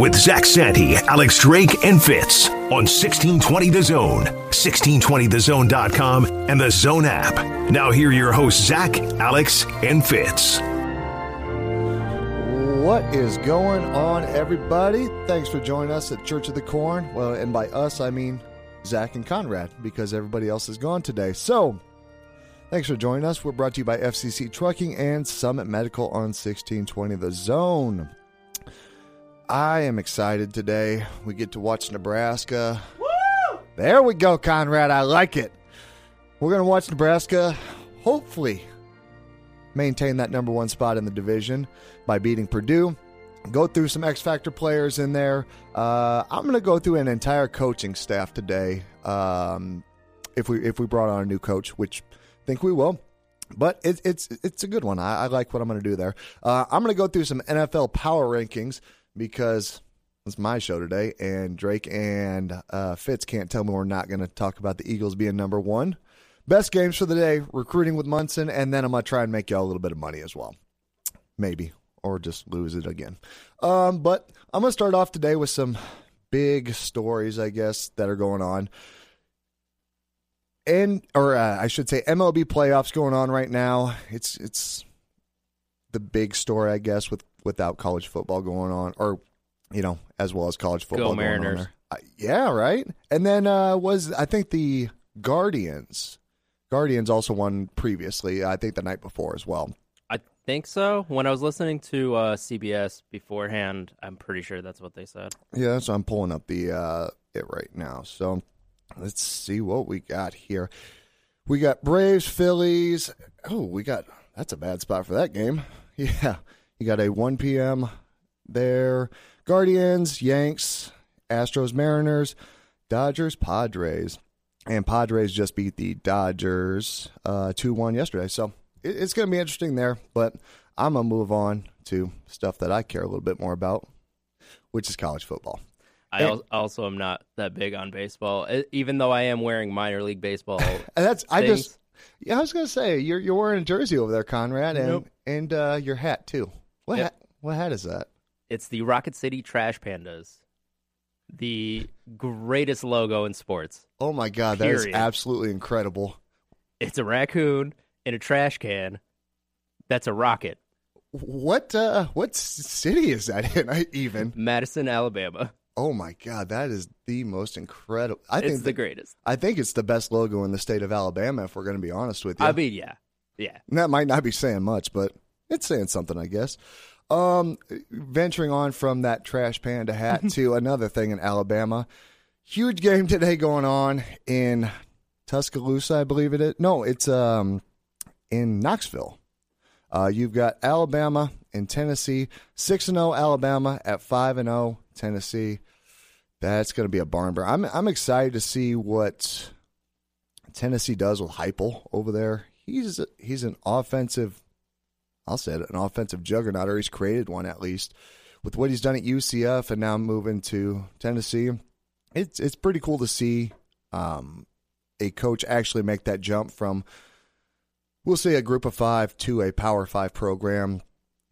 with Zach Santi, Alex Drake, and Fitz on 1620 The Zone, 1620thezone.com, and the Zone app. Now, here are your hosts, Zach, Alex, and Fitz. What is going on, everybody? Thanks for joining us at Church of the Corn. Well, and by us, I mean Zach and Konrad, because everybody else is gone today. So, thanks for joining us. We're brought to you by FCC Trucking and Summit Medical on 1620 The Zone. I am excited today. We get to watch Nebraska. Woo! There we go, Konrad. I like it. We're going to watch Nebraska, hopefully, maintain that number one spot in the division by beating Purdue. Go through some X Factor players in there. Uh, I'm going to go through an entire coaching staff today. Um, if we if we brought on a new coach, which I think we will, but it, it's it's a good one. I, I like what I'm going to do there. Uh, I'm going to go through some NFL power rankings because it's my show today, and Drake and uh, Fitz can't tell me we're not going to talk about the Eagles being number one. Best games for the day, recruiting with Munson, and then I'm going to try and make y'all a little bit of money as well. Maybe, or just lose it again. Um, but I'm going to start off today with some big stories, I guess, that are going on. And, or uh, I should say, MLB playoffs going on right now. It's, it's the big story, I guess, with without college football going on, or, you know, as well as college football on Mariners. Uh, yeah, right. And then uh, was, I think, the Guardians. Guardians also won previously, I think the night before as well. I think so. When I was listening to uh, CBS beforehand, I'm pretty sure that's what they said. Yeah, so I'm pulling up the uh, it right now. So let's see what we got here. We got Braves, Phillies. Oh, we got that's a bad spot for that game. Yeah, you got a 1 p.m. there. Guardians, Yanks, Astros, Mariners, Dodgers, Padres, and Padres just beat the Dodgers uh, two one yesterday. So it, it's going to be interesting there. But I'm gonna move on to stuff that I care a little bit more about, which is college football. I al- also am not that big on baseball, even though I am wearing minor league baseball. And that's I just yeah, I was gonna say you're you're wearing a jersey over there, Konrad, and Nope. and uh, your hat too. What Yep. hat, what hat is that? It's the Rocket City Trash Pandas, the greatest logo in sports. Oh my god, that is absolutely incredible. It's a raccoon in a trash can. That's a rocket. What uh what city is that in? I even Madison, Alabama. oh my god, that is the most incredible. I It's think the the, greatest. I think it's the best logo in the state of Alabama. If we're going to be honest with you, I mean, yeah, yeah. And that might not be saying much, but it's saying something, I guess. Um, venturing on from that trash panda hat to another thing in Alabama. Huge game today going on in Tuscaloosa, I believe it is. No, it's um in Knoxville. Uh, you've got Alabama and Tennessee, six and zero Alabama at five and zero Tennessee. That's going to be a barn burner. I'm I'm excited to see what Tennessee does with Heupel over there. He's he's an offensive, I'll say it, an offensive juggernaut, or he's created one at least. With what he's done at UCF and now moving to Tennessee, it's it's pretty cool to see um, a coach actually make that jump from, we'll say, a group of five to a Power Five program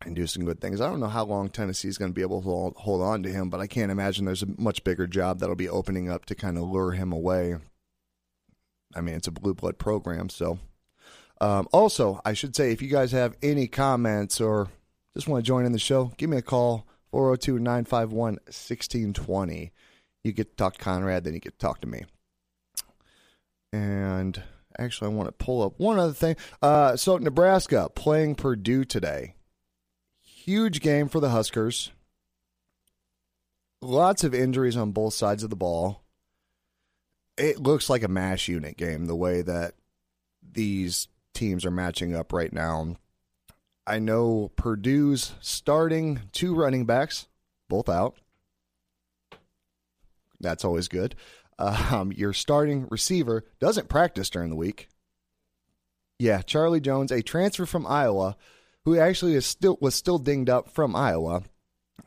and do some good things. I don't know how long Tennessee is going to be able to hold, hold on to him, but I can't imagine there's a much bigger job that'll be opening up to kind of lure him away. I mean, it's a blue blood program, so. Um, also, I should say, if you guys have any comments or just want to join in the show, give me a call 402 951 1620. You get to talk to Konrad, then you get to talk to me. And actually, I want to pull up one other thing. Uh, so, Nebraska playing Purdue today. Huge game for the Huskers. Lots of injuries on both sides of the ball. It looks like a mash unit game the way that these teams are matching up right now. I know Purdue's starting two running backs, both out. That's always good. Um, your starting receiver doesn't practice during the week. Yeah, Charlie Jones, a transfer from Iowa, who actually is still was still dinged up from Iowa.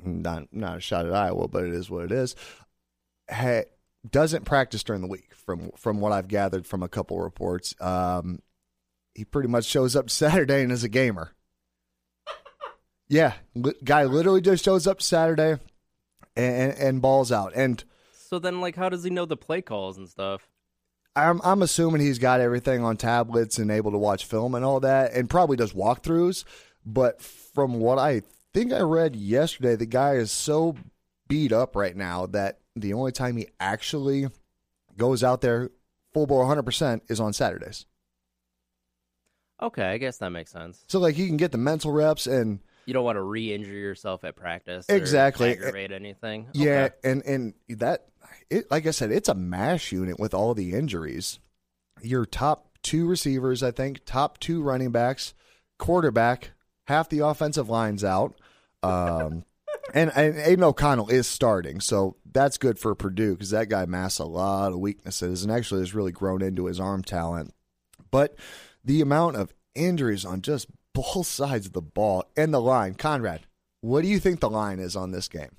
Not not a shot at Iowa, but it is what it is. Ha, doesn't practice during the week, from from what I've gathered from a couple reports. Um, he pretty much shows up Saturday and is a gamer. Yeah, li- guy literally just shows up Saturday and, and balls out. And So then, like, how does he know the play calls and stuff? I'm I'm assuming he's got everything on tablets and able to watch film and all that, and probably does walkthroughs. But from what I think I read yesterday, the guy is so beat up right now that the only time he actually goes out there full bore 100 percent is on Saturdays. Okay, I guess that makes sense. So like he can get the mental reps and You don't want to re-injure yourself at practice. Exactly. Aggravate anything. Yeah, Okay. and and that it like I said, it's a mash unit with all the injuries. Your top two receivers, I think, top two running backs, quarterback, half the offensive line's out. Um, and, and Aidan O'Connell is starting, so that's good for Purdue because that guy masks a lot of weaknesses and actually has really grown into his arm talent. But the amount of injuries on just both sides of the ball and the line, Konrad, what do you think the line is on this game?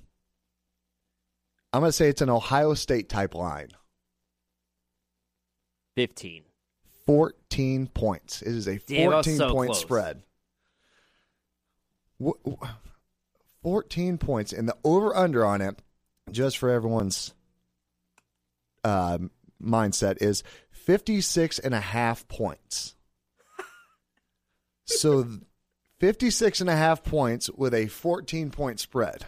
I'm going to say it's an Ohio State type line. Fifteen. 14 points. It is a Damn, 14 so point close. spread. Wh- wh- 14 points. And the over under on it, just for everyone's um, mindset, is 56 and a half points. So 56 and a half points with a 14 point spread.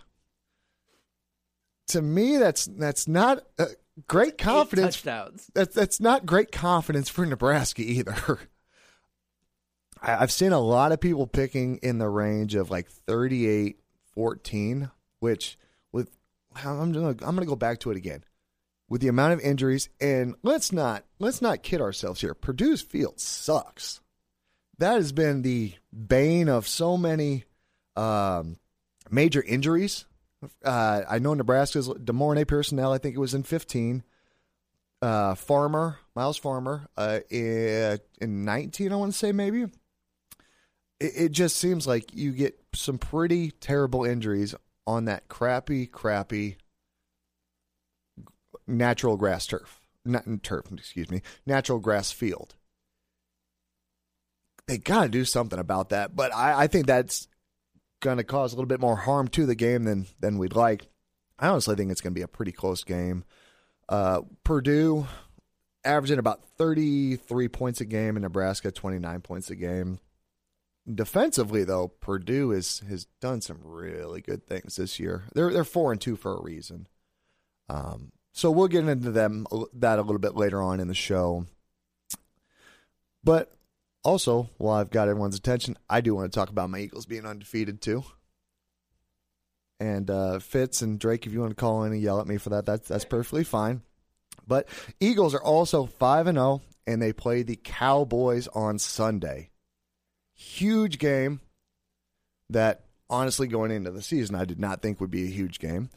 To me, that's that's not uh, great confidence Eight touchdowns. that's that's not great confidence for Nebraska either. I, I've seen a lot of people picking in the range of like 38 14, which with I'm gonna I'm gonna go back to it again. With the amount of injuries, and let's not let's not kid ourselves here. Purdue's field sucks. That has been the bane of so many um, major injuries. Uh, I know Nebraska's De'Mornay Pierson-El. I think it was in 15 uh, Farmer, Miles Farmer, uh, in, in 19, I want to say maybe. It, it just seems like you get some pretty terrible injuries on that crappy, crappy natural grass turf. Not turf, excuse me, natural grass field. They got to do something about that, but I, I think that's going to cause a little bit more harm to the game than than we'd like. I honestly think it's going to be a pretty close game. Uh, Purdue averaging about 33 points a game, and Nebraska 29 points a game. Defensively, though, Purdue is, has done some really good things this year. They're they're four and two for a reason. Um, so we'll get into them that a little bit later on in the show. But also, while I've got everyone's attention, I do want to talk about my Eagles being undefeated too. And uh, Fitz and Drake, if you want to call in and yell at me for that, that's that's perfectly fine. But Eagles are also five and zero, and they play the Cowboys on Sunday. Huge game. That honestly, going into the season, I did not think would be a huge game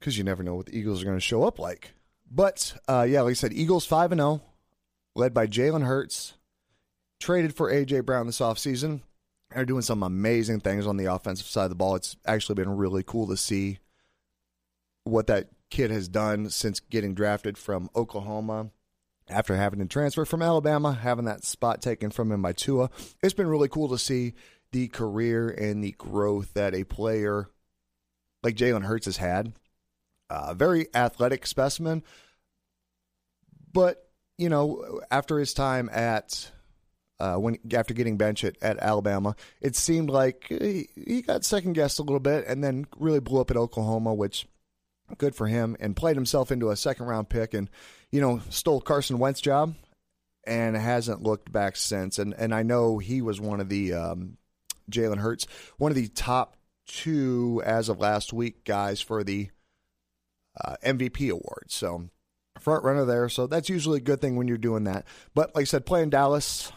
because you never know what the Eagles are going to show up like. But uh, yeah, like I said, Eagles five and zero, led by Jalen Hurts, traded for AJ Brown this offseason. They're doing some amazing things on the offensive side of the ball. It's actually been really cool to see what that kid has done since getting drafted from Oklahoma after having to transfer from Alabama, having that spot taken from him by Tua. It's been really cool to see the career and the growth that a player like Jalen Hurts has had. Uh, very athletic specimen, but you know, after his time at uh, when after getting benched at, at Alabama, it seemed like he, he got second guessed a little bit, and then really blew up at Oklahoma, which good for him, and played himself into a second round pick, and you know stole Carson Wentz's job, and hasn't looked back since. And and I know he was one of the um, Jalen Hurts, one of the top two as of last week guys for the uh, MVP award. So front runner there. So that's usually a good thing when you're doing that. But like I said, playing Dallas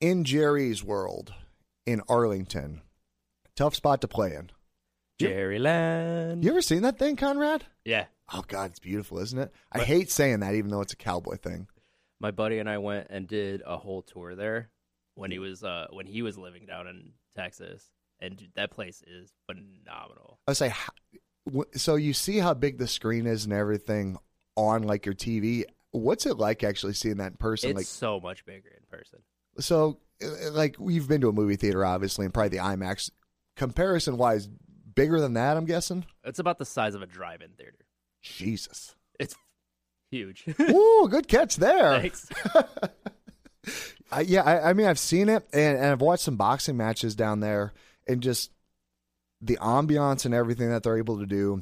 in Jerry's world in Arlington, tough spot to play in. You- Jerry Land. You ever seen that thing, Konrad? yeah. Oh God, it's beautiful, isn't it? I hate saying that, even though it's a cowboy thing. My buddy and I went and did a whole tour there when he was uh when he was living down in Texas, and dude, that place is phenomenal. I say, so you see how big the screen is and everything on like your TV. What's it like actually seeing that in person? It's like, so much bigger in person. So uh, like we've been to a movie theater, obviously, and probably the IMAX. Comparison wise, bigger than that, I'm guessing. It's about the size of a drive-in theater. Jesus. It's huge. Ooh, good catch there. Thanks. I, yeah, I, I mean, I've seen it, and, and I've watched some boxing matches down there, and just the ambiance and everything that they're able to do,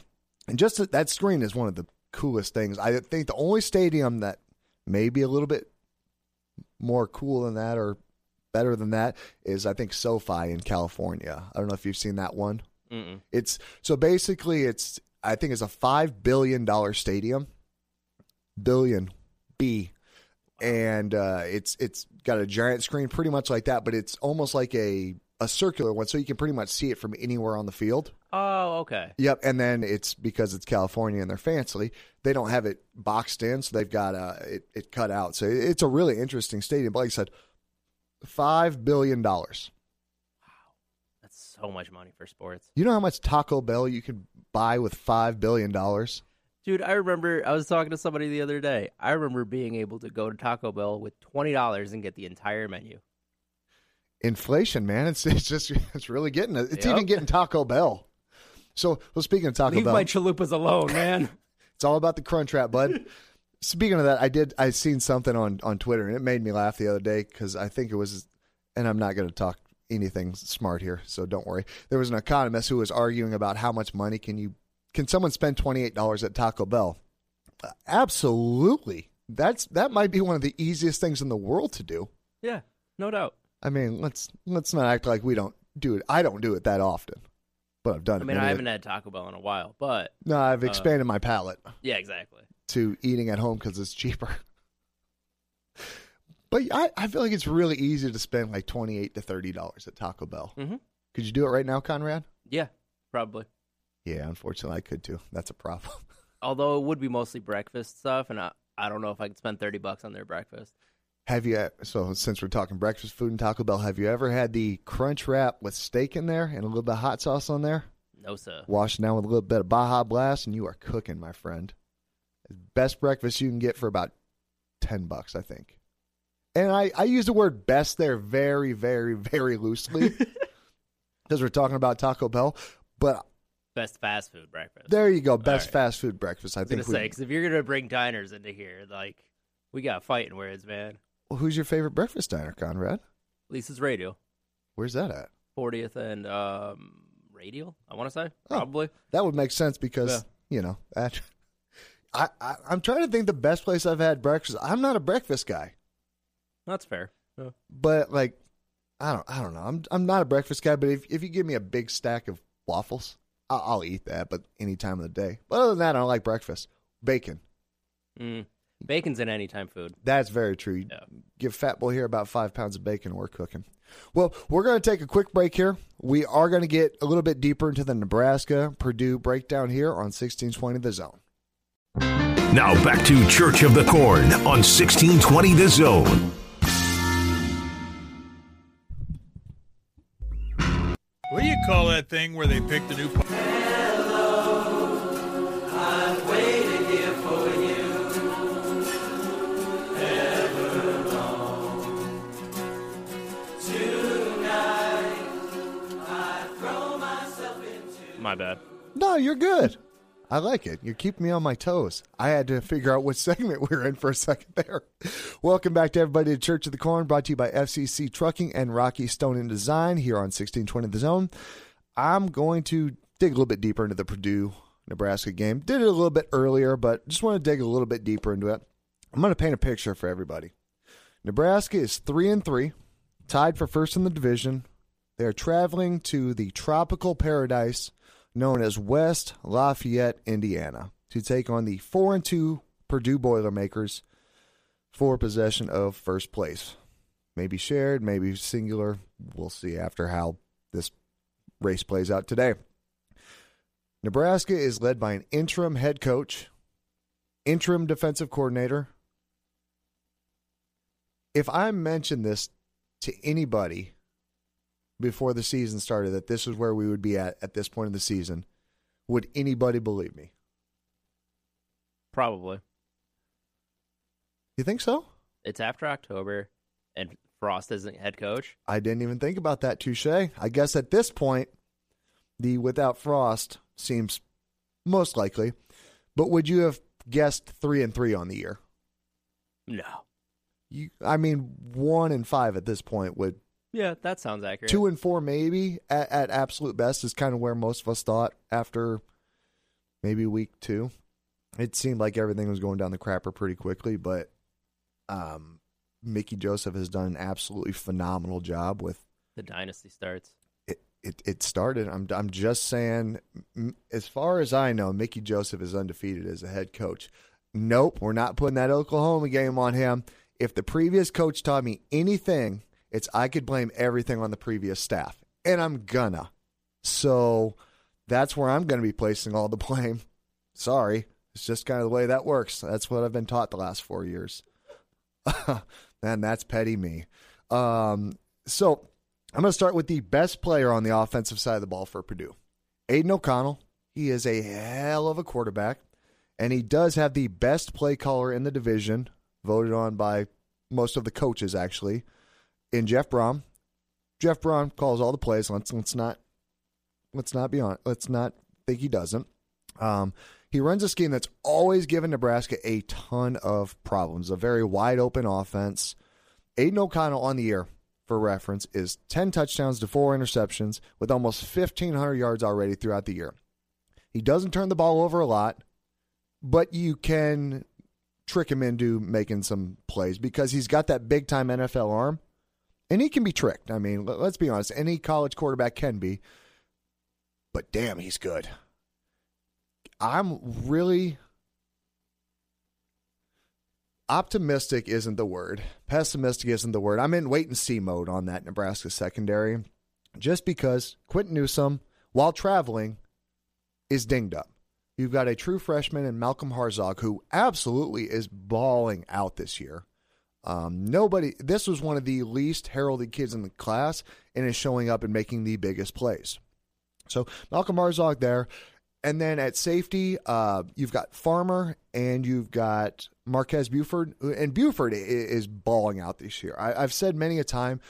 and just that- that screen is one of the coolest things. I think the only stadium that may be a little bit more cool than that or better than that is, I think, SoFi in California. I don't know if you've seen that one. Mm-mm. It's so basically, it's I think it's a five billion dollar stadium, billion B, and uh, it's it's got a giant screen, pretty much like that, but it's almost like a a circular one, so you can pretty much see it from anywhere on the field. Oh, okay. Yep, and then it's because it's California and they're fancy, they don't have it boxed in, so they've got uh, it it cut out. So it's a really interesting stadium. But like I said, five billion dollars. Wow. That's so much money for sports. You know how much Taco Bell you could buy with five billion dollars? Dude, I remember I was talking to somebody the other day. I remember being able to go to Taco Bell with twenty dollars and get the entire menu. inflation, man. It's it's just it's really getting it. It's Yep. even getting Taco Bell. So, well, speaking of Taco Leave Bell, my chalupas alone, man. it's all about the crunch wrap, bud. speaking of that, I did I seen something on on Twitter and it made me laugh the other day because I think it was, and I'm not going to talk anything smart here, so don't worry. There was an economist who was arguing about how much money can you can someone spend twenty eight dollars at Taco Bell? Uh, absolutely. That's that might be one of the easiest things in the world to do. yeah, no doubt. I mean, let's let's not act like we don't do it. I don't do it that often, but I've done it. I mean, I haven't had Taco Bell in a while, but No, I've expanded my palate yeah, exactly. to eating at home because it's cheaper. But I, I feel like it's really easy to spend like twenty eight to thirty dollars at Taco Bell. Mm-hmm. Could you do it right now, Konrad? Yeah, probably. Yeah, unfortunately, I could too. That's a problem. Although it would be mostly breakfast stuff, and I, I don't know if I could spend thirty bucks on their breakfast. Have you? So since we're talking breakfast food and Taco Bell, have you ever had the crunch wrap with steak in there and a little bit of hot sauce on there? No, sir. Wash it down with a little bit of Baja Blast, and you are cooking, my friend. Best breakfast you can get for about ten bucks, I think. And I, I use the word best there very, very, very loosely because we're talking about Taco Bell. But Best fast food breakfast. there you go, best right. fast food breakfast. I I was gonna think. we- say because if you're gonna bring diners into here, like we got fighting words, man. Well, who's your favorite breakfast diner, Konrad? Lisa's Radial, Where's that at? 40th and um, Radial. I want to say Oh. probably. That would make sense because you know that. I, I I'm trying to think the best place I've had breakfast. I'm not a breakfast guy. That's fair. Yeah. but like I don't I don't know. I'm I'm not a breakfast guy, but if if you give me a big stack of waffles, I'll, I'll eat that. But any time of the day. But other than that, I don't like breakfast. Bacon. Mm. Bacon's an anytime food. That's very true. Yeah. Give Fat Boy here about five pounds of bacon. We're cooking. Well, we're going to take a quick break here. We are going to get a little bit deeper into the Nebraska Purdue breakdown here on 1620 The Zone. Now back to Church of the Corn on 1620 The Zone. What do you call that thing where they pick the new? My bad. No, you're good. I like it. You're keeping me on my toes. I had to figure out what segment we were in for a second there. Welcome back to everybody to Church of the Corn, brought to you by FCC Trucking and Rocky Stone and Design here on 1620 The Zone. I'm going to dig a little bit deeper into the Purdue Nebraska game. Did it a little bit earlier, but just want to dig a little bit deeper into it. I'm going to paint a picture for everybody. Nebraska is 3 and 3, tied for first in the division. They're traveling to the tropical paradise known as West Lafayette, Indiana, to take on the 4 and 2 Purdue Boilermakers for possession of first place. Maybe shared, maybe singular. We'll see after how this race plays out today. Nebraska is led by an interim head coach interim defensive coordinator. If I mention this to anybody before the season started that this is where we would be at at this point of the season, would anybody believe me? Probably. You think so? It's after October, and Frost isn't head coach. I didn't even think about that, Touche. I guess at this point, the without Frost seems most likely. But would you have guessed three and three on the year? No. You, I mean, one and five at this point would Yeah, that sounds accurate. two and four maybe at, at absolute best is kind of where most of us thought after maybe week two. It seemed like everything was going down the crapper pretty quickly, but um, Mickey Joseph has done an absolutely phenomenal job with the dynasty starts. it. It, it started. I'm I'm just saying, as far as I know, Mickey Joseph is undefeated as a head coach. Nope, we're not putting that Oklahoma game on him. If the previous coach taught me anything, it's I could blame everything on the previous staff, and I'm gonna. So that's where I'm going to be placing all the blame. Sorry, it's just kind of the way that works. That's what I've been taught the last four years. and that's petty me. Um, so I'm going to start with the best player on the offensive side of the ball for Purdue, Aidan O'Connell. He is a hell of a quarterback, and he does have the best play caller in the division, voted on by most of the coaches actually, in Jeff Brohm. Jeff Brohm calls all the plays. Let's let's not let's not be on. Let's not think he doesn't. Um, he runs a scheme that's always given Nebraska a ton of problems. A very wide open offense. Aidan O'Connell on the year, for reference, is 10 touchdowns to four interceptions with almost 1,500 yards already throughout the year. He doesn't turn the ball over a lot, but you can trick him into making some plays because he's got that big time NFL arm and he can be tricked. I mean, let- let's be honest, any college quarterback can be, but damn, he's good. I'm really optimistic isn't the word. Pessimistic isn't the word. I'm in wait and see mode on that Nebraska secondary just because Quinton Newsome, while traveling, is dinged up. You've got a true freshman in Malcolm Hartzog who absolutely is balling out this year. Um, nobody, this was one of the least heralded kids in the class and is showing up and making the biggest plays. So Malcolm Hartzog there. And then at safety, uh, you've got Farmer and you've got Marques Buford. And Buford is balling out this year. I, I've said many a time,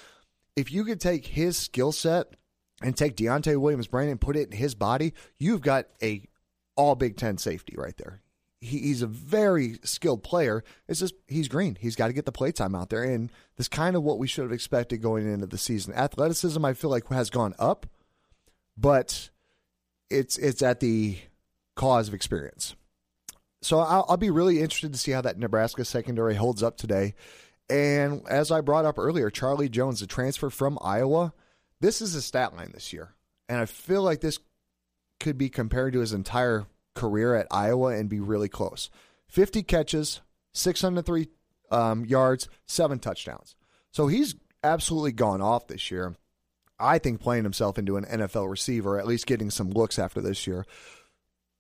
if you could take his skill set and take Deontai Williams brain and put it in his body, you've got a all Big Ten safety right there. He, he's a very skilled player. It's just he's green. He's got to get the playtime out there, and that's kind of what we should have expected going into the season. Athleticism, I feel like, has gone up, but it's it's at the cause of experience. So I'll, I'll be really interested to see how that Nebraska secondary holds up today. And as I brought up earlier, Charlie Jones, the transfer from Iowa, this is a stat line this year, and I feel like this could be compared to his entire career at Iowa and be really close. 50 catches, 603 um, yards, seven touchdowns. So he's absolutely gone off this year. I think playing himself into an NFL receiver, at least getting some looks after this year.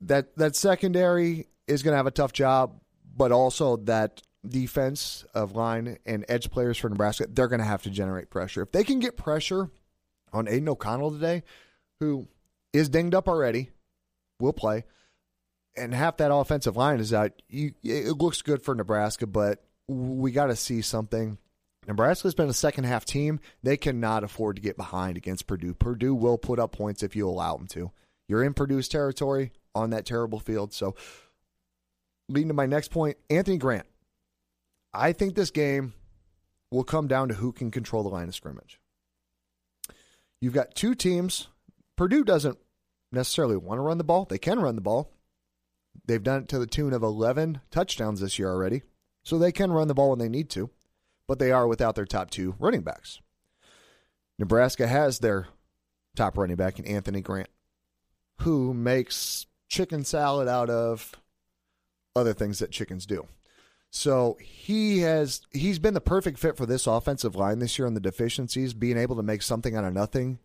That that secondary is going to have a tough job, but also that defense of line and edge players for Nebraska, they're going to have to generate pressure. If they can get pressure on Aidan O'Connell today, who is dinged up already, will play, and half that offensive line is out. You, it looks good for Nebraska, but we got to see something. Nebraska's been a second half team. They cannot afford to get behind against Purdue. Purdue will put up points if you allow them to. You're in Purdue's territory on that terrible field. So, leading to my next point, Anthony Grant. I think this game will come down to who can control the line of scrimmage. You've got two teams. Purdue doesn't necessarily want to run the ball. They can run the ball. They've done it to the tune of 11 touchdowns this year already. So they can run the ball when they need to, but they are without their top two running backs. Nebraska has their top running back in Anthony Grant, who makes chicken salad out of other things that chickens do. So he has he's been the perfect fit for this offensive line this year on the deficiencies, being able to make something out of nothing.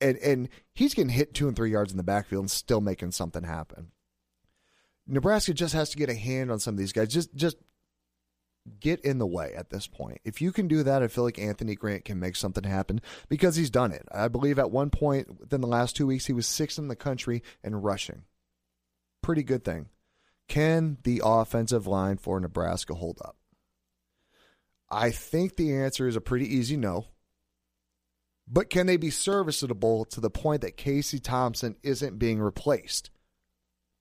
And and he's getting hit two and three yards in the backfield and still making something happen. Nebraska just has to get a hand on some of these guys. Just just get in the way at this point. If you can do that, I feel like Anthony Grant can make something happen because he's done it. I believe at one point within the last two weeks he was sixth in the country in rushing. Pretty good thing. Can the offensive line for Nebraska hold up? I think the answer is a pretty easy no. But can they be serviceable to the point that Casey Thompson isn't being replaced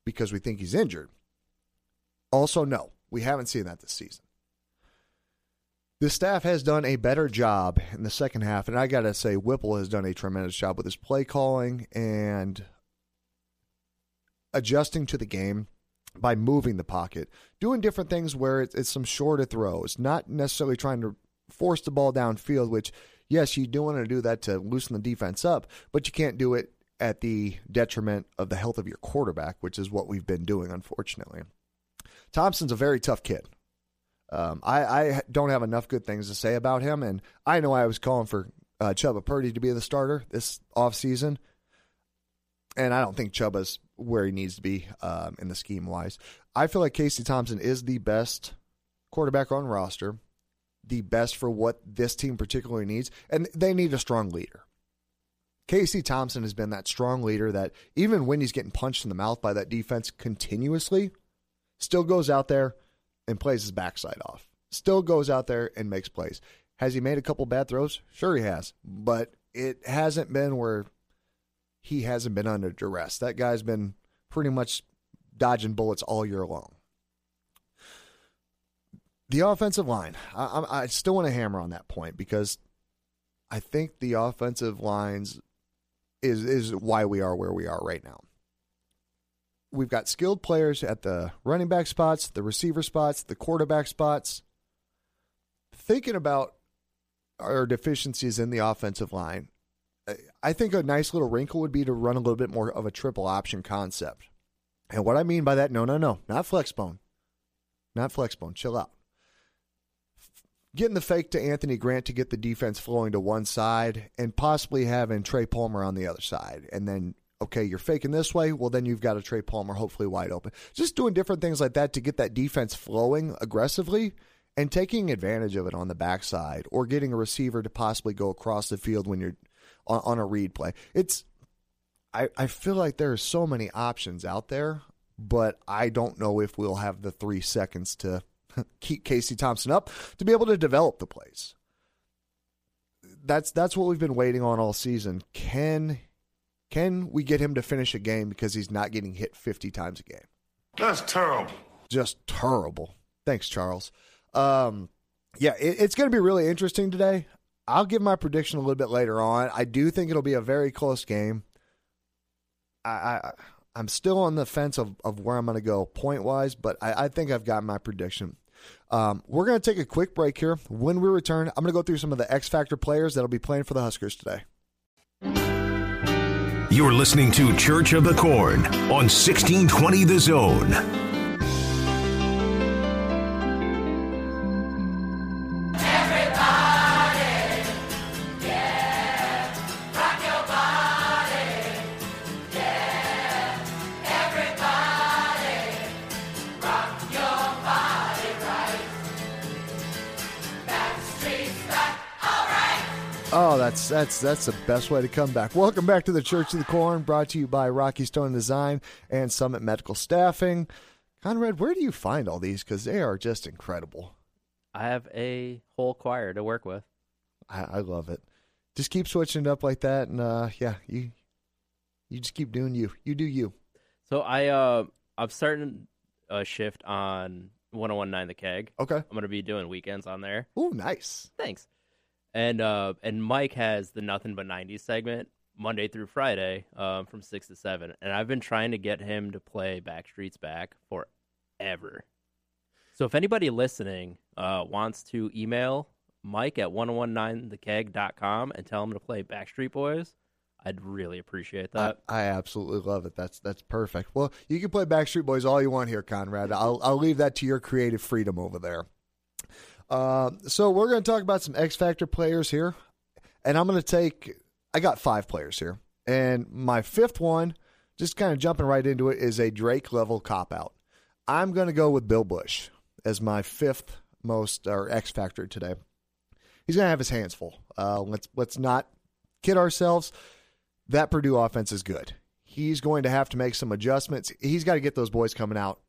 because we think he's injured? Also, no. We haven't seen that this season. The staff has done a better job in the second half, and I got to say, Whipple has done a tremendous job with his play calling and adjusting to the game by moving the pocket, doing different things where it's, it's some shorter throws, not necessarily trying to force the ball downfield, which yes, you do want to do that to loosen the defense up, but you can't do it at the detriment of the health of your quarterback, which is what we've been doing, unfortunately. Thompson's a very tough kid. Um, I, I, don't have enough good things to say about him, and I know I was calling for uh, Chubba Purdy to be the starter this offseason, and I don't think Chubba's where he needs to be um, in the scheme wise. I feel like Casey Thompson is the best quarterback on roster the best for what this team particularly needs, and they need a strong leader. Casey Thompson has been that strong leader that even when he's getting punched in the mouth by that defense continuously, still goes out there and plays his backside off. Still goes out there and makes plays. Has he made a couple bad throws? Sure, he has, but it hasn't been where he hasn't been under duress. That guy's been pretty much dodging bullets all year long. The offensive line, I, I still want to hammer on that point because I think the offensive lines is is why we are where we are right now. We've got skilled players at the running back spots, the receiver spots, the quarterback spots. Thinking about our deficiencies in the offensive line, I think a nice little wrinkle would be to run a little bit more of a triple option concept. And what I mean by that, no, no, no, not flexbone. Not flexbone. Chill out getting the fake to Anthony Grant to get the defense flowing to one side and possibly having Trey Palmer on the other side. And then, okay, you're faking this way. Well, then you've got a Trey Palmer hopefully wide open. Just doing different things like that to get that defense flowing aggressively and taking advantage of it on the backside or getting a receiver to possibly go across the field when you're on, on a read play. It's, I, I feel like there are so many options out there, but I don't know if we'll have the three seconds to keep Casey Thompson up to be able to develop the plays. That's that's what we've been waiting on all season. Can can we get him to finish a game because he's not getting hit 50 times a game? That's terrible. Just terrible. Thanks, Charles. Um, yeah, it, it's going to be really interesting today. I'll give my prediction a little bit later on. I do think it'll be a very close game. I, I I'm still on the fence of, of where I'm going to go point wise, but I, I think I've got my prediction. Um, we're going to take a quick break here. When we return, I'm going to go through some of the X Factor players that'll be playing for the Huskers today. You're listening to Church of the Corn on 1620 The Zone. That's that's that's the best way to come back. Welcome back to the Church of the Corn, brought to you by Rocky Stone Design and Summit Medical Staffing. Konrad, where do you find all these? Because they are just incredible. I have a whole choir to work with. I, I love it. Just keep switching it up like that, and uh, yeah, you you just keep doing you. You do you. So I uh I'm starting a shift on 1019 The Keg. Okay. I'm gonna be doing weekends on there. Oh, nice. Thanks and uh, and Mike has the Nothing But '90s segment Monday through Friday um, from six to seven, and I've been trying to get him to play Backstreet's Back forever. So if anybody listening uh, wants to email Mike at 1019thekeg.com and tell him to play Backstreet Boys, I'd really appreciate that. I, I, absolutely love it. That's that's perfect. Well, you can play Backstreet Boys all you want here, Konrad. I'll I'll leave that to your creative freedom over there. Uh, so we're going to talk about some X Factor players here, and I'm going to take. I got five players here, and my fifth one, just kind of jumping right into it, is a Drake level cop out. I'm going to go with Bill Busch as my fifth most or X factor today. He's going to have his hands full. Uh, let's let's not kid ourselves. That Purdue offense is good. He's going to have to make some adjustments. He's got to get those boys coming out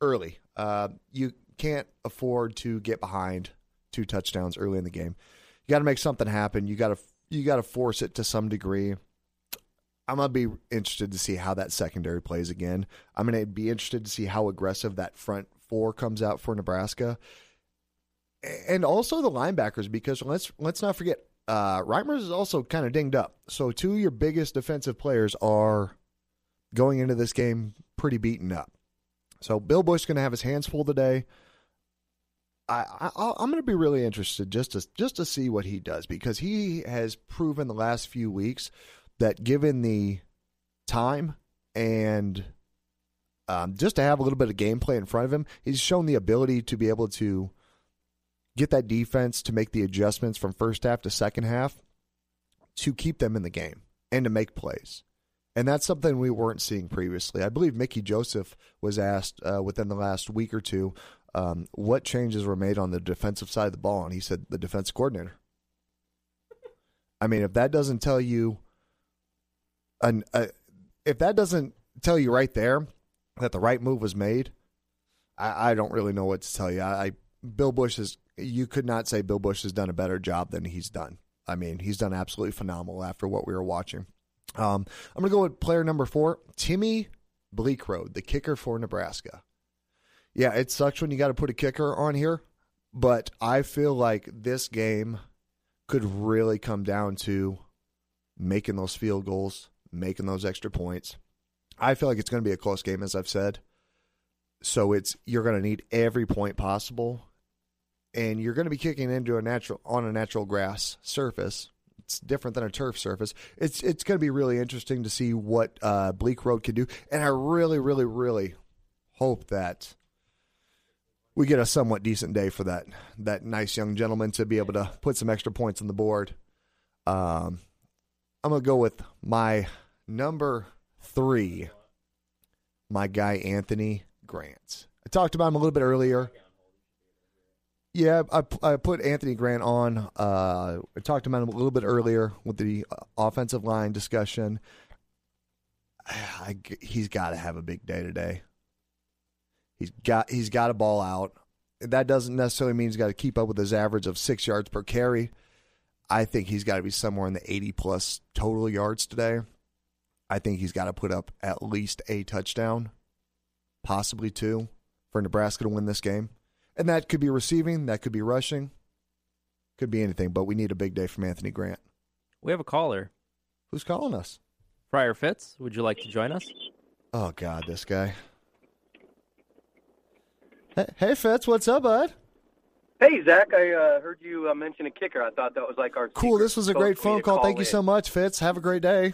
early. Uh, you can't afford to get behind two touchdowns early in the game. You got to make something happen. You got to you got to force it to some degree. I'm gonna be interested to see how that secondary plays again. I'm gonna be interested to see how aggressive that front four comes out for Nebraska, and also the linebackers because let's let's not forget uh, Reimers is also kind of dinged up. So two of your biggest defensive players are going into this game pretty beaten up. So Bill Busch going to have his hands full today. I, am going to be really interested just to just to see what he does because he has proven the last few weeks that given the time and um, just to have a little bit of gameplay in front of him, he's shown the ability to be able to get that defense to make the adjustments from first half to second half to keep them in the game and to make plays. And that's something we weren't seeing previously. I believe Mickey Joseph was asked uh, within the last week or two um, what changes were made on the defensive side of the ball, and he said the defense coordinator. I mean, if that doesn't tell you, an, if that doesn't tell you right there that the right move was made, I, I don't really know what to tell you. I, I Bill Busch is. You could not say Bill Busch has done a better job than he's done. I mean, he's done absolutely phenomenal after what we were watching. Um, I'm going to go with player number four, Timmy Bleekrode, the kicker for Nebraska yeah, it sucks when you got to put a kicker on here, but I feel like this game could really come down to making those field goals, making those extra points. I feel like it's going to be a close game, as I've said. So it's you're going to need every point possible, and you're going to be kicking into a natural on a natural grass surface. It's different than a turf surface. It's it's going to be really interesting to see what uh, Road can do, and I really, really, really hope that we get a somewhat decent day for that that nice young gentleman to be able to put some extra points on the board. Um, I'm gonna go with my number three, my guy Anthony Grant. I talked about him a little bit earlier. Yeah, I, I put Anthony Grant on. Uh, I talked about him a little bit earlier with the uh, offensive line discussion. I, he's got to have a big day today. He's got he's got a ball out. That doesn't necessarily mean he's got to keep up with his average of six yards per carry. I think he's got to be somewhere in the 80 plus total yards today. I think he's got to put up at least a touchdown, possibly two, for Nebraska to win this game. And that could be receiving, that could be rushing, could be anything, but we need a big day from Anthony Grant. We have a caller. Who's calling us? Friar Fitz, would you like to join us? Oh, God, this guy. Hey, Fitz, what's up, bud? Hey, Zach, I uh, heard you uh, mention a kicker. I thought that was like our cool. This was a great phone call. call. Thank in. you so much, Fitz. Have a great day.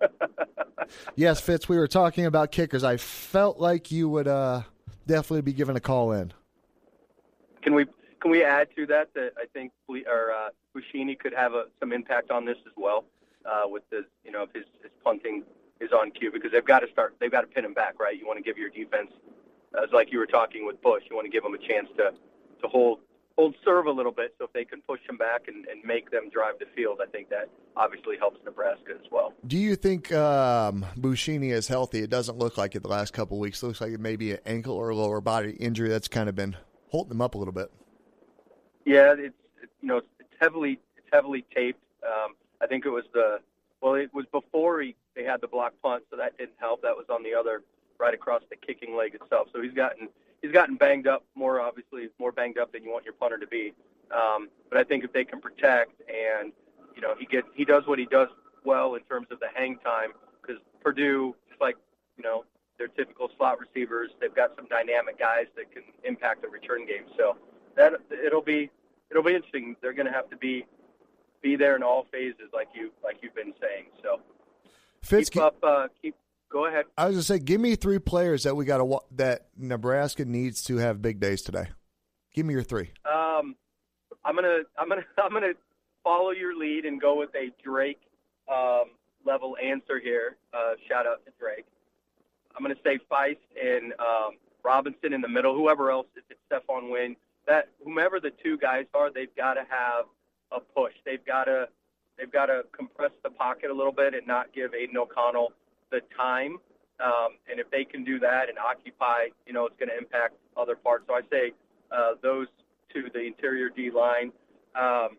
yes, Fitz, we were talking about kickers. I felt like you would uh, definitely be given a call in. Can we can we add to that that I think we, or uh, could have a, some impact on this as well uh, with the you know if his, his punting is on cue because they've got to start they've got to pin him back right. You want to give your defense as like you were talking with Busch. you want to give them a chance to to hold hold serve a little bit. So if they can push them back and, and make them drive the field, I think that obviously helps Nebraska as well. Do you think um, Buschini is healthy? It doesn't look like it the last couple of weeks. It looks like it may be an ankle or lower body injury that's kind of been holding them up a little bit. Yeah, it's you know it's heavily it's heavily taped. Um, I think it was the well, it was before he they had the block punt, so that didn't help. That was on the other right across the kicking leg itself. So he's gotten he's gotten banged up more, obviously more banged up than you want your punter to be. Um, but I think if they can protect and you know he gets he does what he does well in terms of the hang time because Purdue, just like you know their typical slot receivers, they've got some dynamic guys that can impact the return game. So that it'll be it'll be interesting. They're going to have to be be there in all phases, like you like you've been saying. So Fitz, keep up, uh, keep Go ahead. I was going to say, give me three players that we got to that Nebraska needs to have big days today. Give me your three. Um, I'm gonna I'm gonna I'm gonna follow your lead and go with a Drake um, level answer here. Uh, shout out to Drake. I'm gonna say Feist and um, Robinson in the middle, whoever else, if it's Stephon Wynn, that whomever the two guys are, they've got to have a push. They've got to they've got to compress the pocket a little bit and not give Aidan O'Connell the time. Um, and if they can do that and occupy, you know, it's going to impact other parts. So I say uh, those to the interior D line. Um,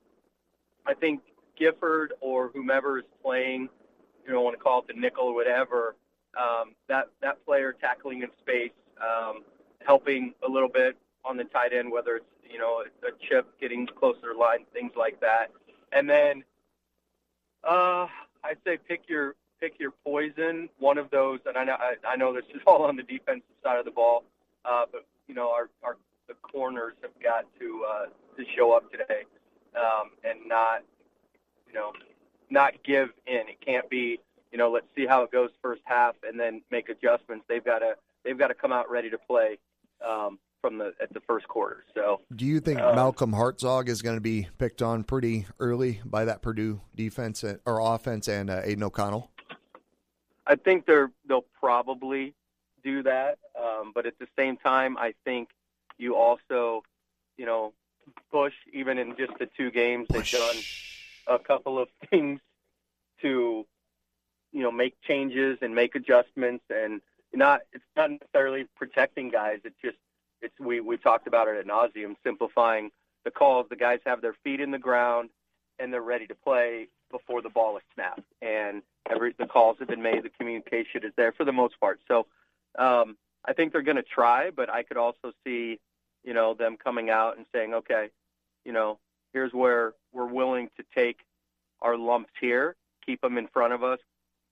I think Gifford or whomever is playing, you know, want to call it the nickel or whatever, um, that that player tackling in space, um, helping a little bit on the tight end, whether it's you know a chip getting closer line, things like that, and then uh, I'd say pick your pick your poison. One of those, and I know I, I know this is all on the defensive side of the ball, uh, but you know our our the corners have got to uh, to show up today um, and not you know not give in. It can't be you know let's see how it goes first half and then make adjustments. They've got to they've got to come out ready to play. Um, from the at the first quarter. So, do you think um, Malcolm Hartzog is going to be picked on pretty early by that Purdue defense or offense and uh, Aidan O'Connell? I think they're they'll probably do that, um, but at the same time, I think you also, you know, Busch even in just the two games they've done a couple of things to, you know, make changes and make adjustments and not it's not necessarily protecting guys. It's just it's we we talked about it at nauseum, simplifying the calls. The guys have their feet in the ground and they're ready to play before the ball is snapped. And every the calls have been made. The communication is there for the most part. So um, I think they're going to try, but I could also see you know them coming out and saying, okay, you know, here's where we're willing to take our lumps here, keep them in front of us.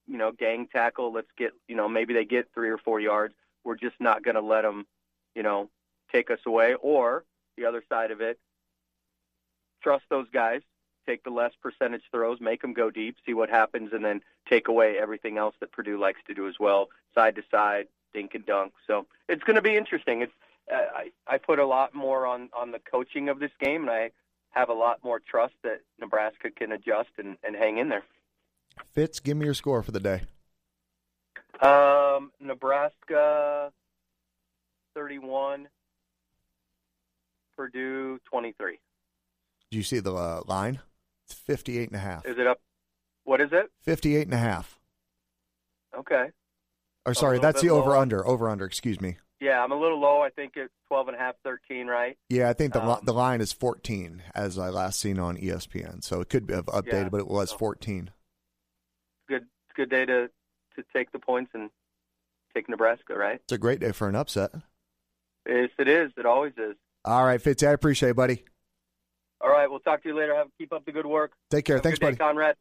You know, gang tackle. Let's get you know maybe they get three or four yards. We're just not going to let them, you know, take us away. Or the other side of it, trust those guys, take the less percentage throws, make them go deep, see what happens, and then take away everything else that Purdue likes to do as well, side to side, dink and dunk. So it's going to be interesting. It's uh, I I put a lot more on on the coaching of this game, and I have a lot more trust that Nebraska can adjust and, and hang in there. Fitz, give me your score for the day. Um, Nebraska 31, Purdue 23. Do you see the uh, line? It's 58 and a half. Is it up? What is it? 58 and a half. Okay. Or sorry, that's the over under. Over under, excuse me. Yeah, I'm a little low. I think it's 12 and a half, 13, right? Yeah, I think the um, the line is 14 as I last seen on ESPN. So it could have updated, yeah. but it was 14. Good good day to to take the points and take Nebraska, right? It's a great day for an upset. Yes, it is. It always is. All right, Fitz, I appreciate it, buddy. All right, we'll talk to you later. Have keep up the good work. Take care. Have Thanks, buddy. Day, Konrad.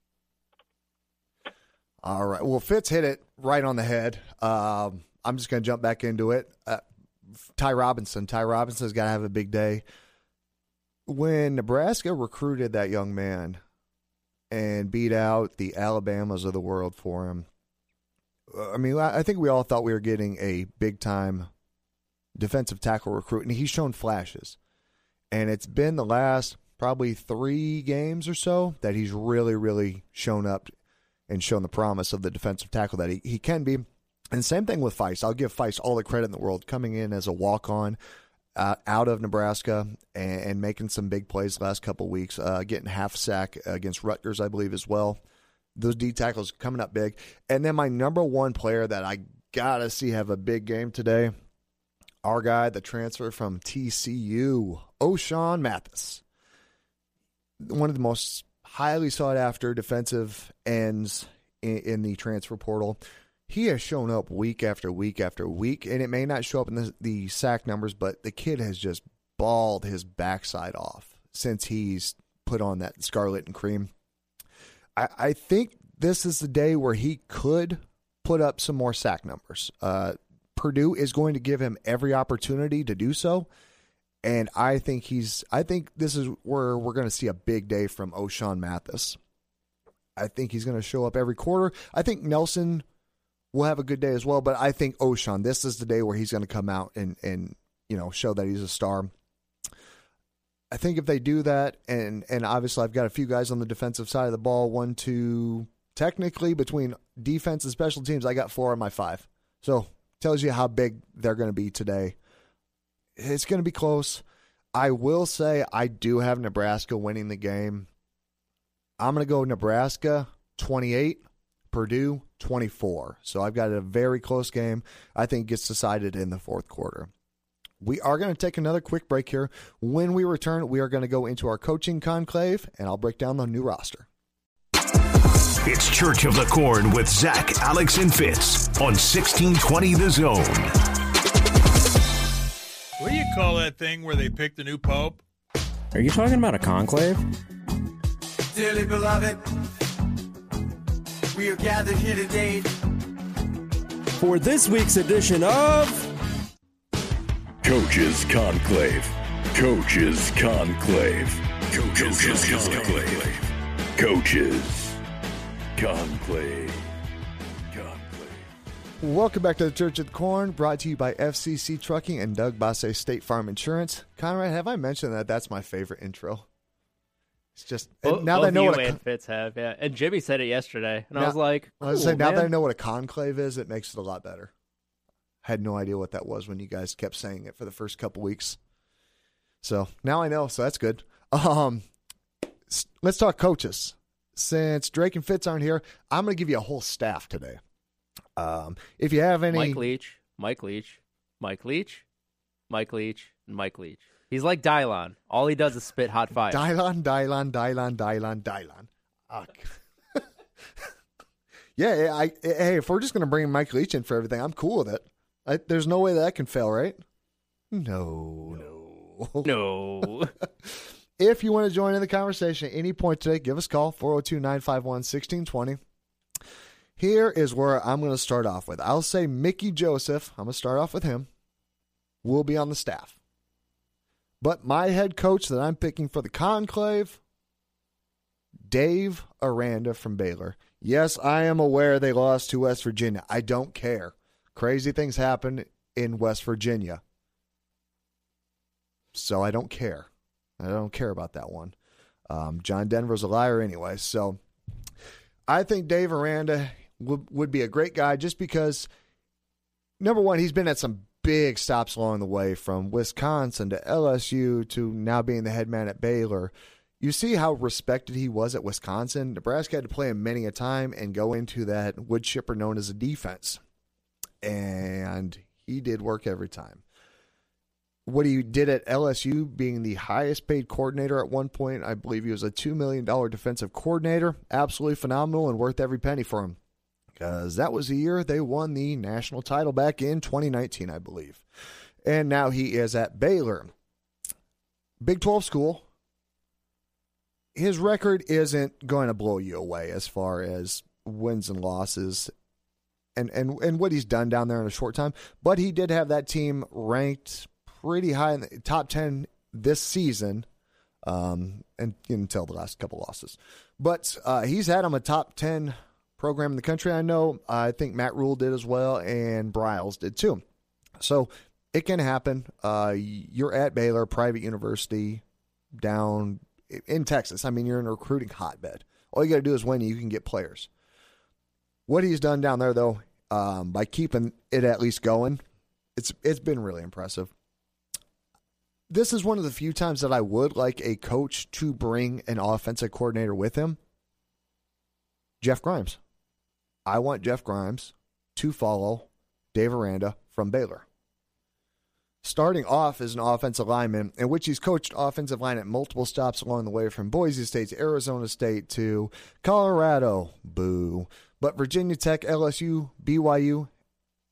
All right. Well, Fitz hit it right on the head. Um, I'm just going to jump back into it. Uh, Ty Robinson. Ty Robinson's got to have a big day. When Nebraska recruited that young man and beat out the Alabamas of the world for him, I mean, I think we all thought we were getting a big time defensive tackle recruit, and he's shown flashes. And it's been the last probably three games or so that he's really, really shown up and shown the promise of the defensive tackle that he, he can be. And same thing with Feist. I'll give Feist all the credit in the world coming in as a walk on uh, out of Nebraska and, and, making some big plays last couple weeks, uh, getting half sack against Rutgers, I believe, as well. Those D tackles coming up big. And then my number one player that I got to see have a big game today our guy, the transfer from TCU, Ochaun Mathis. One of the most highly sought after defensive ends in, in, the transfer portal. He has shown up week after week after week, and it may not show up in the, the sack numbers, but the kid has just balled his backside off since he's put on that scarlet and cream. I, I think this is the day where he could put up some more sack numbers. Uh, Purdue is going to give him every opportunity to do so. And I think he's I think this is where we're going to see a big day from Ochaun Mathis. I think he's going to show up every quarter. I think Nelson will have a good day as well, but I think Ochaun, this is the day where he's going to come out and and you know show that he's a star. I think if they do that, and and obviously I've got a few guys on the defensive side of the ball, one, two, technically between defense and special teams, I got four on my five. So tells you how big they're going to be today it's going to be close. I will say I do have Nebraska winning the game. I'm going to go Nebraska 28, Purdue 24. So I've got a very close game. I think gets decided in the fourth quarter. We are going to take another quick break here. When we return, we are going to go into our coaching conclave, and I'll break down the new roster. It's Church of the Corn with Zach, Alex, and Fitz on 1620 The Zone. What do you call that thing where they pick the new pope? Are you talking about a conclave? Dearly beloved, we are gathered here today For this week's edition of Coaches Conclave. Coaches Conclave. Coaches Conclave. Coaches Conclave. Conclave. Welcome back to the Church of the Corn, brought to you by FCC Trucking and Doug Basse State Farm Insurance. Konrad, have I mentioned that that's my favorite intro? It's just Bo- now that I know what a, and Fitz have, yeah. And Jimmy said it yesterday, and I was like, I was saying now that I know what a conclave is, it makes it a lot better. I had no idea what that was when you guys kept saying it for the first couple weeks. So now I know, so that's good. Um, let's talk coaches. Since Drake and Fitz aren't here, I'm going to give you a whole staff today. Um, if you have any, Mike Leach, Mike Leach, Mike Leach, Mike Leach, Mike Leach. He's like Dylon. All he does is spit hot fire. Dylon, Dylon, Dylon, Dylon, Dylon. Ah, yeah, yeah, I, hey, if we're just going to bring Mike Leach in for everything, I'm cool with it. I, there's no way that can fail, right? No, no. no. If you want to join in the conversation at any point today, give us a call 402 951 1620. Here is where I'm going to start off with. I'll say Mickey Joseph. I'm going to start off with him. Will be on the staff. But my head coach that I'm picking for the conclave, Dave Aranda from Baylor. Yes, I am aware they lost to West Virginia. I don't care. Crazy things happen in West Virginia. So I don't care. I don't care about that one. Um, John Denver's a liar anyway. So I think Dave Aranda would, would be a great guy just because, number one, he's been at some big stops along the way from Wisconsin to LSU to now being the head man at Baylor. You see how respected he was at Wisconsin. Nebraska had to play him many a time and go into that wood chipper known as a defense. And he did work every time what he did at LSU, being the highest paid coordinator at one point. I believe he was a $2 million defensive coordinator. Absolutely phenomenal and worth every penny for him. Because that was the year they won the national title back in 2019, I believe. And now he is at Baylor. Big 12 school. His record isn't going to blow you away as far as wins and losses and, and, and what he's done down there in a short time. But he did have that team ranked pretty high in the top 10 this season um, and until the last couple losses. But uh, he's had him a top 10 program in the country. I know. I think Matt Rhule did as well, and Briles did too. So it can happen. Uh, you're at Baylor, private university down in Texas. I mean, you're in a recruiting hotbed. All you got to do is win, you can get players. What he's done down there, though, um, by keeping it at least going, it's it's been really impressive this is one of the few times that I would like a coach to bring an offensive coordinator with him. Jeff Grimes. I want Jeff Grimes to follow Dave Aranda from Baylor. Starting off as an offensive lineman, in which he's coached offensive line at multiple stops along the way from Boise State to Arizona State to Colorado, boo, but Virginia Tech, LSU, BYU,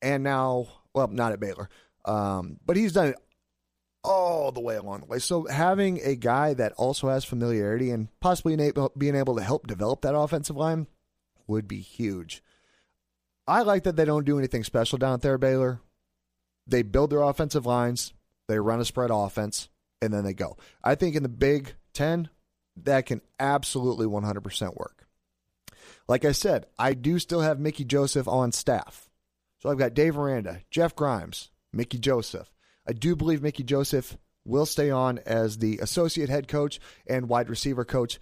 and now, well, not at Baylor. Um, but he's done it all the way along the way. So having a guy that also has familiarity and possibly being able to help develop that offensive line would be huge. I like that they don't do anything special down there, Baylor. They build their offensive lines, they run a spread offense, and then they go. I think in the Big Ten, that can absolutely 100% work. Like I said, I do still have Mickey Joseph on staff. So I've got Dave Aranda, Jeff Grimes, Mickey Joseph. I do believe Mickey Joseph will stay on as the associate head coach and wide receiver coach.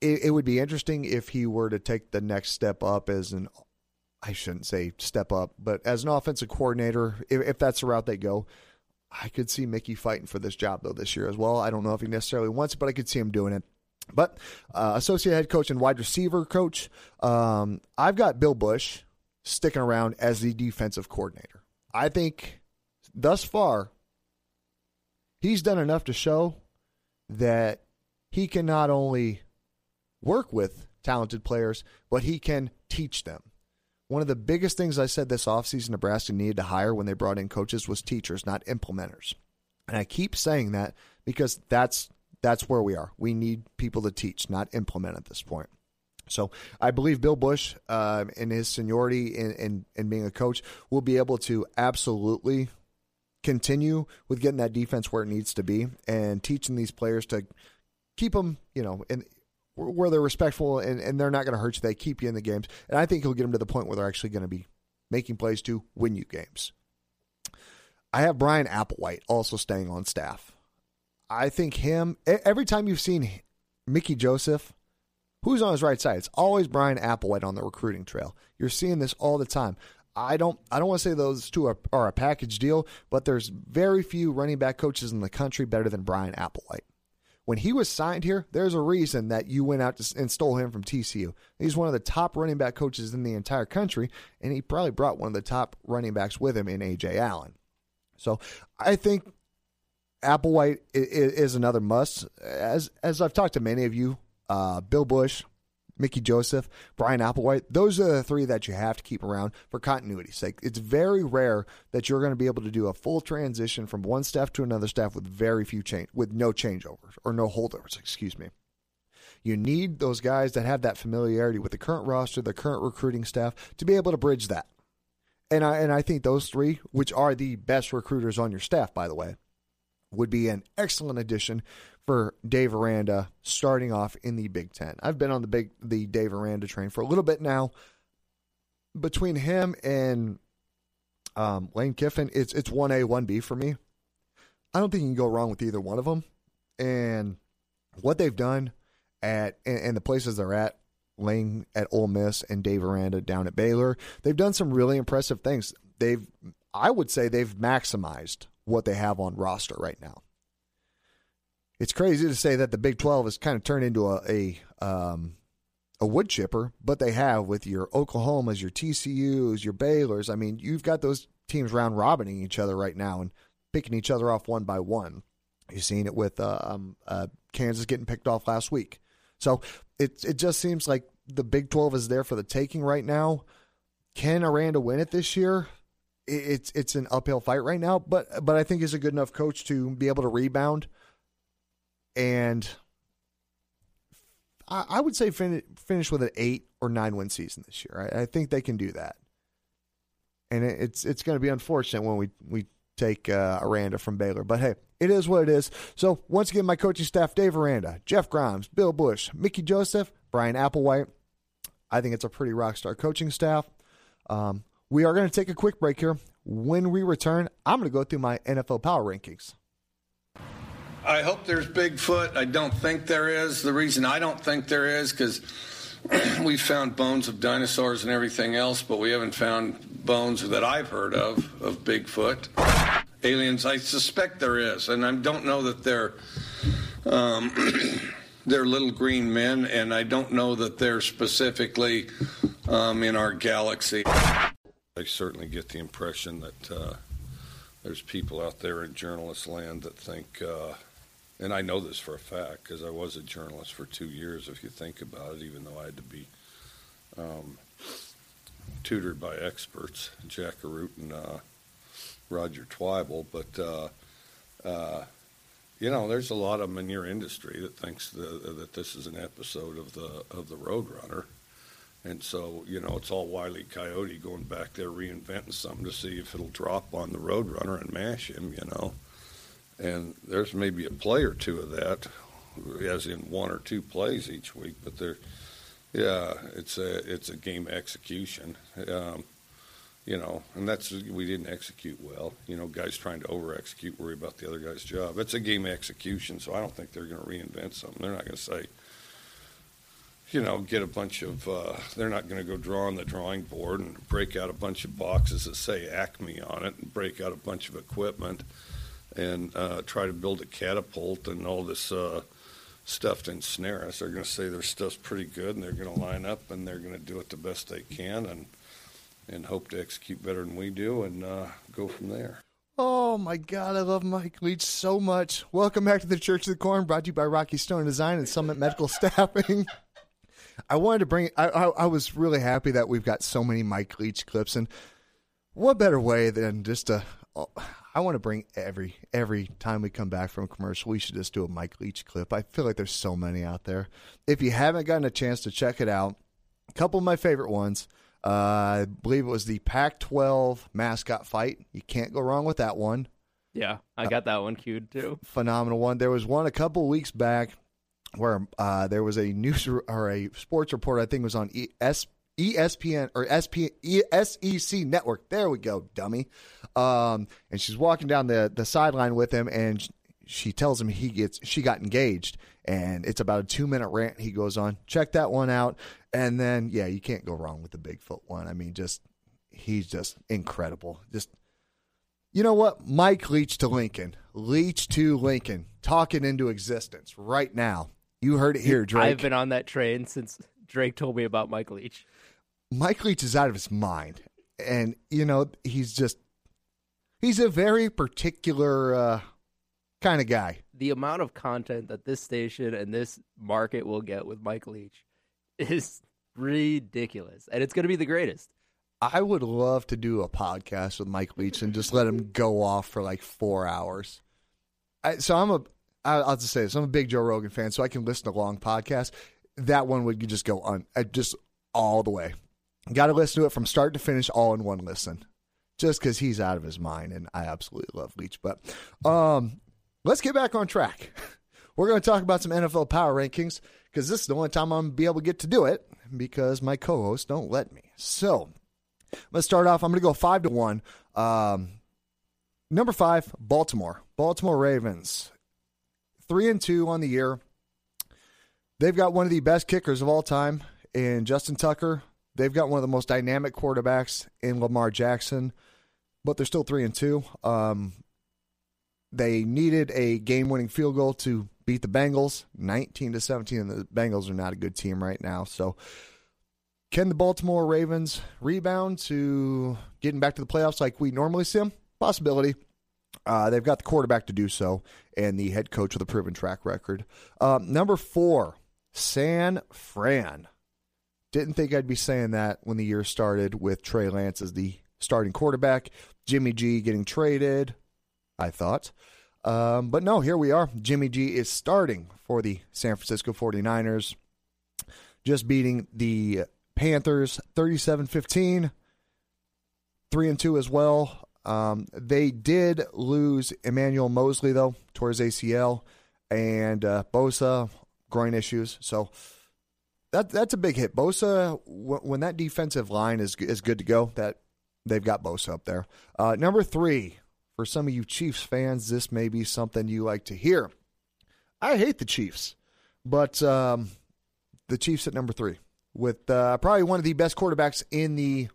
It, it, would be interesting if he were to take the next step up as an, I shouldn't say step up, but as an offensive coordinator, if, if that's the route they go. I could see Mickey fighting for this job though this year as well. I don't know if he necessarily wants it, but I could see him doing it. But uh, associate head coach and wide receiver coach, um, I've got Bill Busch sticking around as the defensive coordinator. I think thus far he's done enough to show that he can not only work with talented players, but he can teach them. One of the biggest things I said this offseason Nebraska needed to hire when they brought in coaches was teachers, not implementers. And I keep saying that because that's that's where we are. We need people to teach, not implement at this point. So I believe Bill Busch, uh, in his seniority in, in, in being a coach, will be able to absolutely continue with getting that defense where it needs to be and teaching these players to keep them, you know, in where they're respectful and, and they're not going to hurt you. They keep you in the games. And I think he'll get them to the point where they're actually going to be making plays to win you games. I have Brian Applewhite also staying on staff. I think him, every time you've seen Mickey Joseph, who's on his right side? It's always Brian Applewhite on the recruiting trail. You're seeing this all the time. I don't I don't want to say those two are, are a package deal, but there's very few running back coaches in the country better than Brian Applewhite. When he was signed here, there's a reason that you went out to, and stole him from TCU. He's one of the top running back coaches in the entire country, and he probably brought one of the top running backs with him in AJ Allen. So I think Applewhite is another must. As as I've talked to many of you, uh, Bill Busch, Mickey Joseph, Brian Applewhite. Those are the three that you have to keep around for continuity's sake. It's very rare that you're going to be able to do a full transition from one staff to another staff with very few change, with no changeovers or no holdovers. Excuse me. You need those guys that have that familiarity with the current roster, the current recruiting staff, to be able to bridge that. And I and I think those three, which are the best recruiters on your staff, by the way, would be an excellent addition for Dave Aranda starting off in the Big Ten. I've been on the big the Dave Aranda train for a little bit now. Between him and um, Lane Kiffin, it's it's one A, one B for me. I don't think you can go wrong with either one of them. And what they've done at and, and the places they're at, Lane at Ole Miss and Dave Aranda down at Baylor, they've done some really impressive things. They've, I would say, they've maximized what they have on roster right now it's crazy to say that the Big 12 has kind of turned into a a, um, a wood chipper, but they have with your Oklahomas, your TCUs, your Baylors. I mean, you've got those teams round robining each other right now and picking each other off one by one. You've seen it with uh, um, uh, Kansas getting picked off last week. So it it just seems like the Big 12 is there for the taking right now. Can Aranda win it this year? It's it's an uphill fight right now, but but I think he's a good enough coach to be able to rebound and I, I would say fin- finish with an eight or nine win season this year. I, I think they can do that, and it, it's it's going to be unfortunate when we we take uh, Aranda from Baylor, but hey, it is what it is. So once again, my coaching staff: Dave Aranda, Jeff Grimes, Bill Busch, Mickey Joseph, Brian Applewhite. I think it's a pretty rock star coaching staff. Um, we are going to take a quick break here. When we return, I'm going to go through my NFL power rankings. I hope there's Bigfoot. I don't think there is. The reason I don't think there is because we found bones of dinosaurs and everything else, but we haven't found bones that I've heard of of Bigfoot. Aliens, I suspect there is, and I don't know that they're um, they're little green men, and I don't know that they're specifically um, in our galaxy. I certainly get the impression that uh, there's people out there in journalist land that think. Uh, and I know this for a fact because I was a journalist for two years. If you think about it, even though I had to be um, tutored by experts, Jack Arute and uh, Roger Twibell, but uh, uh, you know, there's a lot of them in your industry that thinks the, that this is an episode of the of the Roadrunner, and so you know, it's all Wiley Coyote going back there reinventing something to see if it'll drop on the Roadrunner and mash him. You know and there's maybe a play or two of that, as in one or two plays each week. But there, yeah, it's a it's a game execution, um, you know, and that's we didn't execute well. You know, guys trying to over execute, worry about the other guy's job. It's a game execution, so I don't think they're going to reinvent something. They're not going to say. You know, get a bunch of. Uh, they're not going to go draw on the drawing board and break out a bunch of boxes that say Acme on it and break out a bunch of equipment and uh, try to build a catapult and all this uh, stuff to ensnare us. They're going to say their stuff's pretty good, and they're going to line up and they're going to do it the best they can, and and hope to execute better than we do, and uh, go from there. Oh my God, I love Mike Leach so much. Welcome back to the Church of the Corn, brought to you by Rocky Stone Design and Summit Medical Staffing. I wanted to bring. I, I, I was really happy that we've got so many Mike Leach clips, and what better way than just to. I want to bring every every time we come back from a commercial, we should just do a Mike Leach clip. I feel like there's so many out there. If you haven't gotten a chance to check it out, a couple of my favorite ones. Uh, I believe it was the Pac-12 mascot fight. You can't go wrong with that one. Yeah, I got that one queued too. Phenomenal one. There was one a couple weeks back where uh, there was a news or a sports report. I think was on ES, ESPN or SP, SEC network. There we go, dummy. Um, and she's walking down the the sideline with him, and she tells him he gets she got engaged, and it's about a two minute rant. He goes on, check that one out, and then yeah, you can't go wrong with the Bigfoot one. I mean, just he's just incredible. Just you know what? Mike Leach to Lincoln. Leach to Lincoln. Talking into existence right now. You heard it here, Drake. I've been on that train since Drake told me about Mike Leach. Mike Leach is out of his mind. And, you know, he's just, he's a very particular uh, kind of guy. The amount of content that this station and this market will get with Mike Leach is ridiculous. And it's going to be the greatest. I would love to do a podcast with Mike Leach and just let him go off for like four hours. I, so I'm a, I'll just say this: I'm a big Joe Rogan fan, so I can listen to long podcasts. That one would just go on, uh, just all the way. Got to listen to it from start to finish, all in one listen, just because he's out of his mind, and I absolutely love Leach. But um, let's get back on track. We're going to talk about some NFL power rankings because this is the only time I'm to be able to get to do it because my co-hosts don't let me. So Let's start off. I'm going to go five to one. Um, number five, Baltimore. Baltimore Ravens, three and two on the year. They've got one of the best kickers of all time in Justin Tucker. They've got one of the most dynamic quarterbacks in Lamar Jackson, but they're still three and two. Um, they needed a game-winning field goal to beat the Bengals, 19 to 17, and the Bengals are not a good team right now. So can the Baltimore Ravens rebound to getting back to the playoffs like we normally see them? Possibility. Uh, they've got the quarterback to do so, and the head coach with a proven track record. Uh, number four, San Fran. Didn't think I'd be saying that when the year started with Trey Lance as the starting quarterback. Jimmy G getting traded, I thought. Um, but no, here we are. Jimmy G is starting for the San Francisco 49ers, just beating the Panthers 37-15, 3 and 2 as well. Um, they did lose Emmanuel Moseley, though towards ACL and uh, Bosa groin issues. So that that's a big hit. Bosa w- when that defensive line is is good to go, that they've got Bosa up there. Uh, number three for some of you Chiefs fans, this may be something you like to hear. I hate the Chiefs, but um, the Chiefs at number three with uh, probably one of the best quarterbacks in the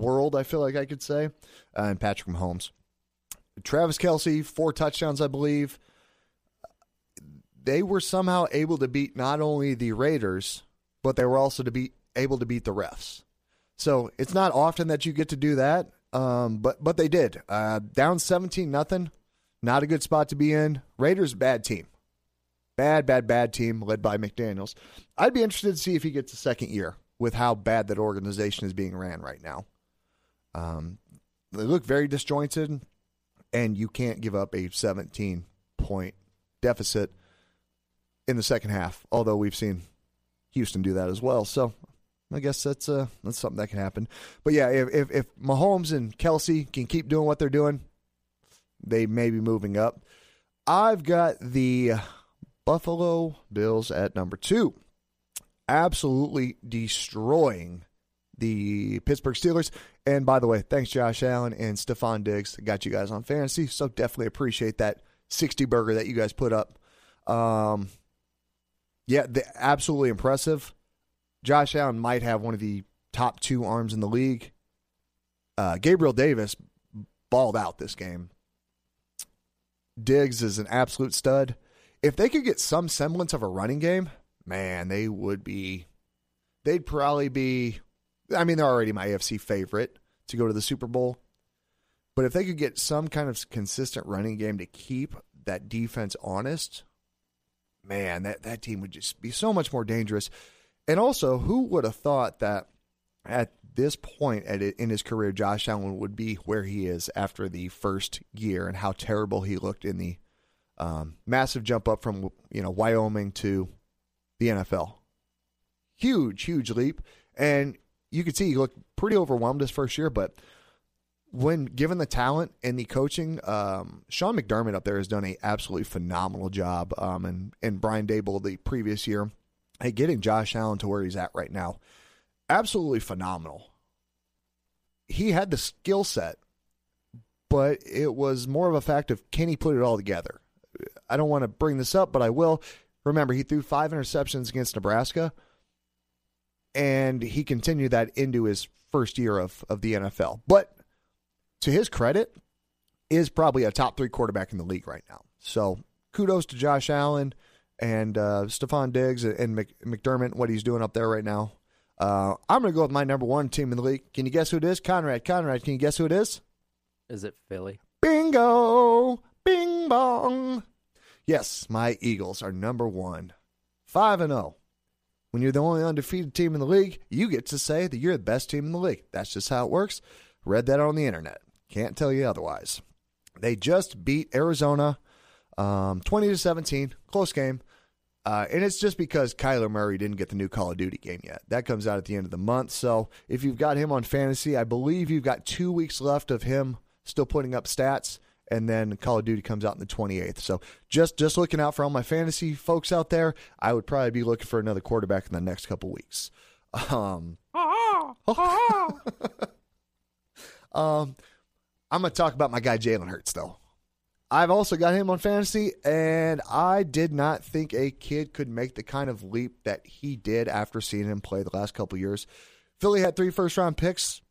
world, I feel like I could say, uh, and Patrick Mahomes. Travis Kelce, four touchdowns, I believe. They were somehow able to beat not only the Raiders, but they were also to be able to beat the refs. So it's not often that you get to do that, um, but but they did. Uh, down seventeen nothing, not a good spot to be in. Raiders bad team. Bad, bad, bad team led by McDaniels. I'd be interested to see if he gets a second year with how bad that organization is being ran right now. Um, they look very disjointed, and you can't give up a 17 point deficit in the second half. Although we've seen Houston do that as well, so I guess that's uh that's something that can happen. But yeah, if if, if Mahomes and Kelce can keep doing what they're doing, they may be moving up. I've got the Buffalo Bills at number two. Absolutely destroying the Pittsburgh Steelers. And by the way, thanks Josh Allen and Stefon Diggs. Got you guys on fantasy. So definitely appreciate that 60 burger that you guys put up. Um, yeah, the, absolutely impressive. Josh Allen might have one of the top two arms in the league. Uh, Gabriel Davis balled out this game. Diggs is an absolute stud. If they could get some semblance of a running game, man, they would be. They'd probably be. I mean, they're already my AFC favorite to go to the Super Bowl. But if they could get some kind of consistent running game to keep that defense honest, man, that, that team would just be so much more dangerous. And also, who would have thought that at this point at in his career, Josh Allen would be where he is after the first year and how terrible he looked in the um, massive jump up from you know Wyoming to the NFL. Huge, huge leap, and you could see he looked pretty overwhelmed his first year, but when given the talent and the coaching, um, Sean McDermott up there has done a absolutely phenomenal job. Um, and and Brian Daboll the previous year, hey, getting Josh Allen to where he's at right now, absolutely phenomenal. He had the skill set, but it was more of a fact of can he put it all together. I don't want to bring this up, but I will. Remember, he threw five interceptions against Nebraska, and he continued that into his first year of, of the NFL. But to his credit, is probably a top three quarterback in the league right now. So kudos to Josh Allen and uh, Stefon Diggs and McDermott, what he's doing up there right now. Uh, I'm going to go with my number one team in the league. Can you guess who it is? Konrad. Konrad, can you guess who it is? Is it Philly? Bingo! Bing bong! Yes, my Eagles are number one. 5 and 0. When you're the only undefeated team in the league, you get to say that you're the best team in the league. That's just how it works. Read that on the internet. Can't tell you otherwise. They just beat Arizona um, 20 to 17, close game. Uh, and it's just because Kyler Murray didn't get the new Call of Duty game yet. That comes out at the end of the month. So if you've got him on fantasy, I believe you've got two weeks left of him still putting up stats, and then Call of Duty comes out in the 28th. So just just looking out for all my fantasy folks out there, I would probably be looking for another quarterback in the next couple weeks. Um, um, I'm going to talk about my guy Jalen Hurts, though. I've also got him on fantasy, and I did not think a kid could make the kind of leap that he did after seeing him play the last couple years. Philly had three first round picks.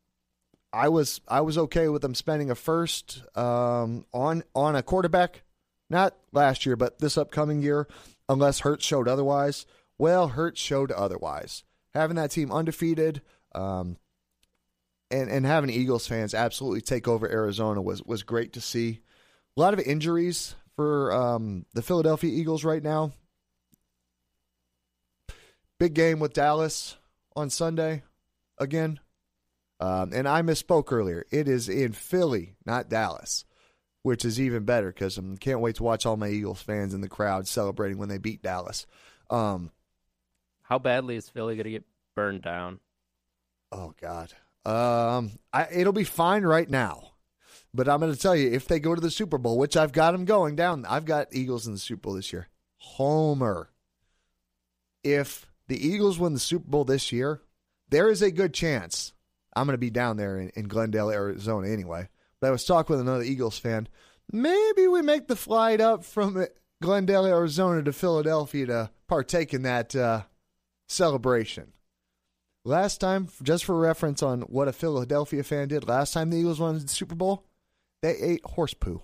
I was I was okay with them spending a first um, on on a quarterback, not last year, but this upcoming year, unless Hurts showed otherwise. Well, Hurts showed otherwise. Having that team undefeated, um, and and having Eagles fans absolutely take over Arizona was was great to see. A lot of injuries for um, the Philadelphia Eagles right now. Big game with Dallas on Sunday again. Um, and I misspoke earlier. It is in Philly, not Dallas, which is even better because I can't wait to watch all my Eagles fans in the crowd celebrating when they beat Dallas. Um, How badly is Philly going to get burned down? Oh God, um, I, it'll be fine right now. But I'm going to tell you, if they go to the Super Bowl, which I've got them going down, I've got Eagles in the Super Bowl this year. Homer. If the Eagles win the Super Bowl this year, there is a good chance I'm going to be down there in, in Glendale, Arizona anyway. But I was talking with another Eagles fan. Maybe we make the flight up from Glendale, Arizona to Philadelphia to partake in that uh, celebration. Last time, just for reference on what a Philadelphia fan did, last time the Eagles won the Super Bowl, they ate horse poo.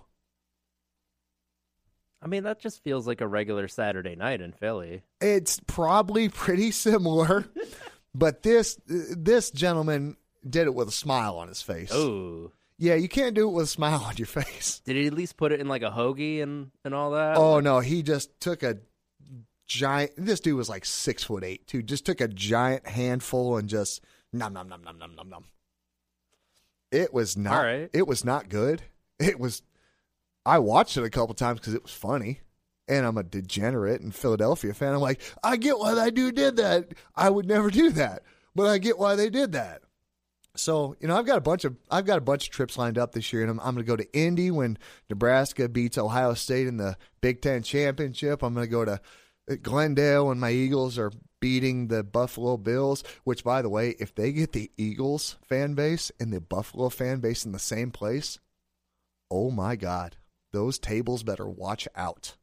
I mean, that just feels like a regular Saturday night in Philly. It's probably pretty similar, but this this gentleman did it with a smile on his face. Oh. Yeah, you can't do it with a smile on your face. Did he at least put it in like a hoagie and, and all that? Oh no, he just took a giant. This dude was like six foot eight, too. Just took a giant handful and just nom nom nom nom nom nom nom. It was not. right. It was not good. It was. I watched it a couple times because it was funny, and I'm a degenerate and Philadelphia fan. I'm like, I get why that dude did that. I would never do that, but I get why they did that. So you know, I've got a bunch of I've got a bunch of trips lined up this year, and I'm, I'm going to go to Indy when Nebraska beats Ohio State in the Big Ten championship. I'm going to go to Glendale when my Eagles are beating the Buffalo Bills. Which, by the way, if they get the Eagles fan base and the Buffalo fan base in the same place, oh my God, those tables better watch out.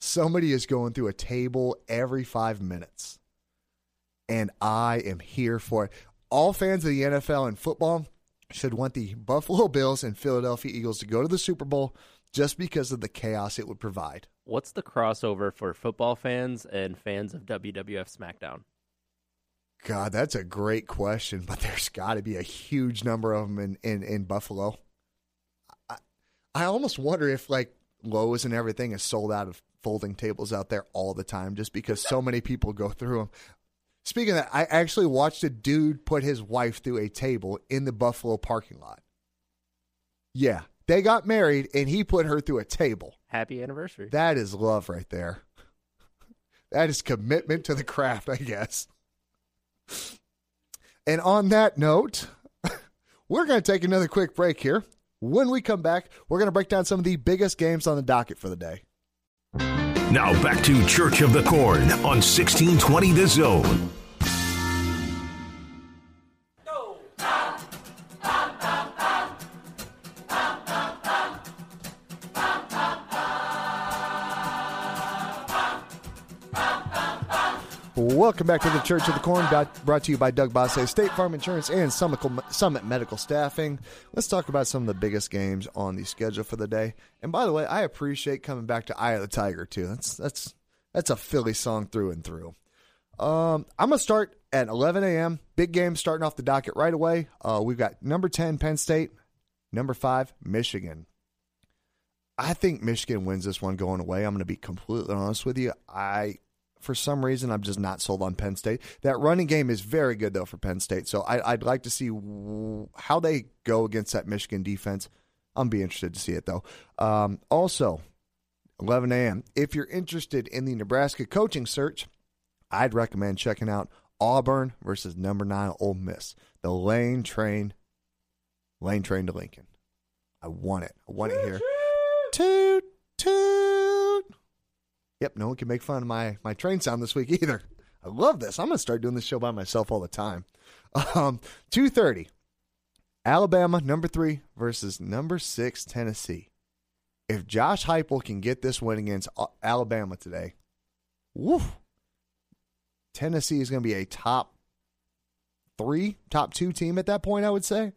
Somebody is going through a table every five minutes, and I am here for it all fans of the NFL and football should want the Buffalo Bills and Philadelphia Eagles to go to the Super Bowl just because of the chaos it would provide. What's the crossover for football fans and fans of WWF SmackDown? God, that's a great question, but there's got to be a huge number of them in, in, in Buffalo. I, I almost wonder if like Lowe's and everything is sold out of folding tables out there all the time just because so many people go through them. Speaking of that, I actually watched a dude put his wife through a table in the Buffalo parking lot. Yeah, they got married and he put her through a table. Happy anniversary. That is love right there. That is commitment to the craft, I guess. And on that note, we're going to take another quick break here. When we come back, we're going to break down some of the biggest games on the docket for the day. Now back to Church of the Corn on 1620 The Zone. Welcome back to the Church of the Corn, brought to you by Doug Bosse, State Farm Insurance, and Summit, Summit Medical Staffing. Let's talk about some of the biggest games on the schedule for the day. And by the way, I appreciate coming back to Eye of the Tiger too. That's that's that's a Philly song through and through. Um, I'm gonna start at 11 a.m. Big game starting off the docket right away. Uh, we've got number 10 Penn State, number five Michigan. I think Michigan wins this one going away. I'm going to be completely honest with you. I for some reason, I'm just not sold on Penn State. That running game is very good, though, for Penn State. So I, would like to see w- how they go against that Michigan defense. I'm be interested to see it, though. Um, also, 11 a.m. If you're interested in the Nebraska coaching search, I'd recommend checking out Auburn versus number nine Ole Miss. The lane train, lane train to Lincoln. I want it. I want it here. Toot, toot. Yep, no one can make fun of my my train sound this week either. I love this. I'm gonna start doing this show by myself all the time. Um, two thirty, Alabama number three versus number six Tennessee. If Josh Heupel can get this win against Alabama today, woof, Tennessee is going to be a top three, top two team at that point. I would say.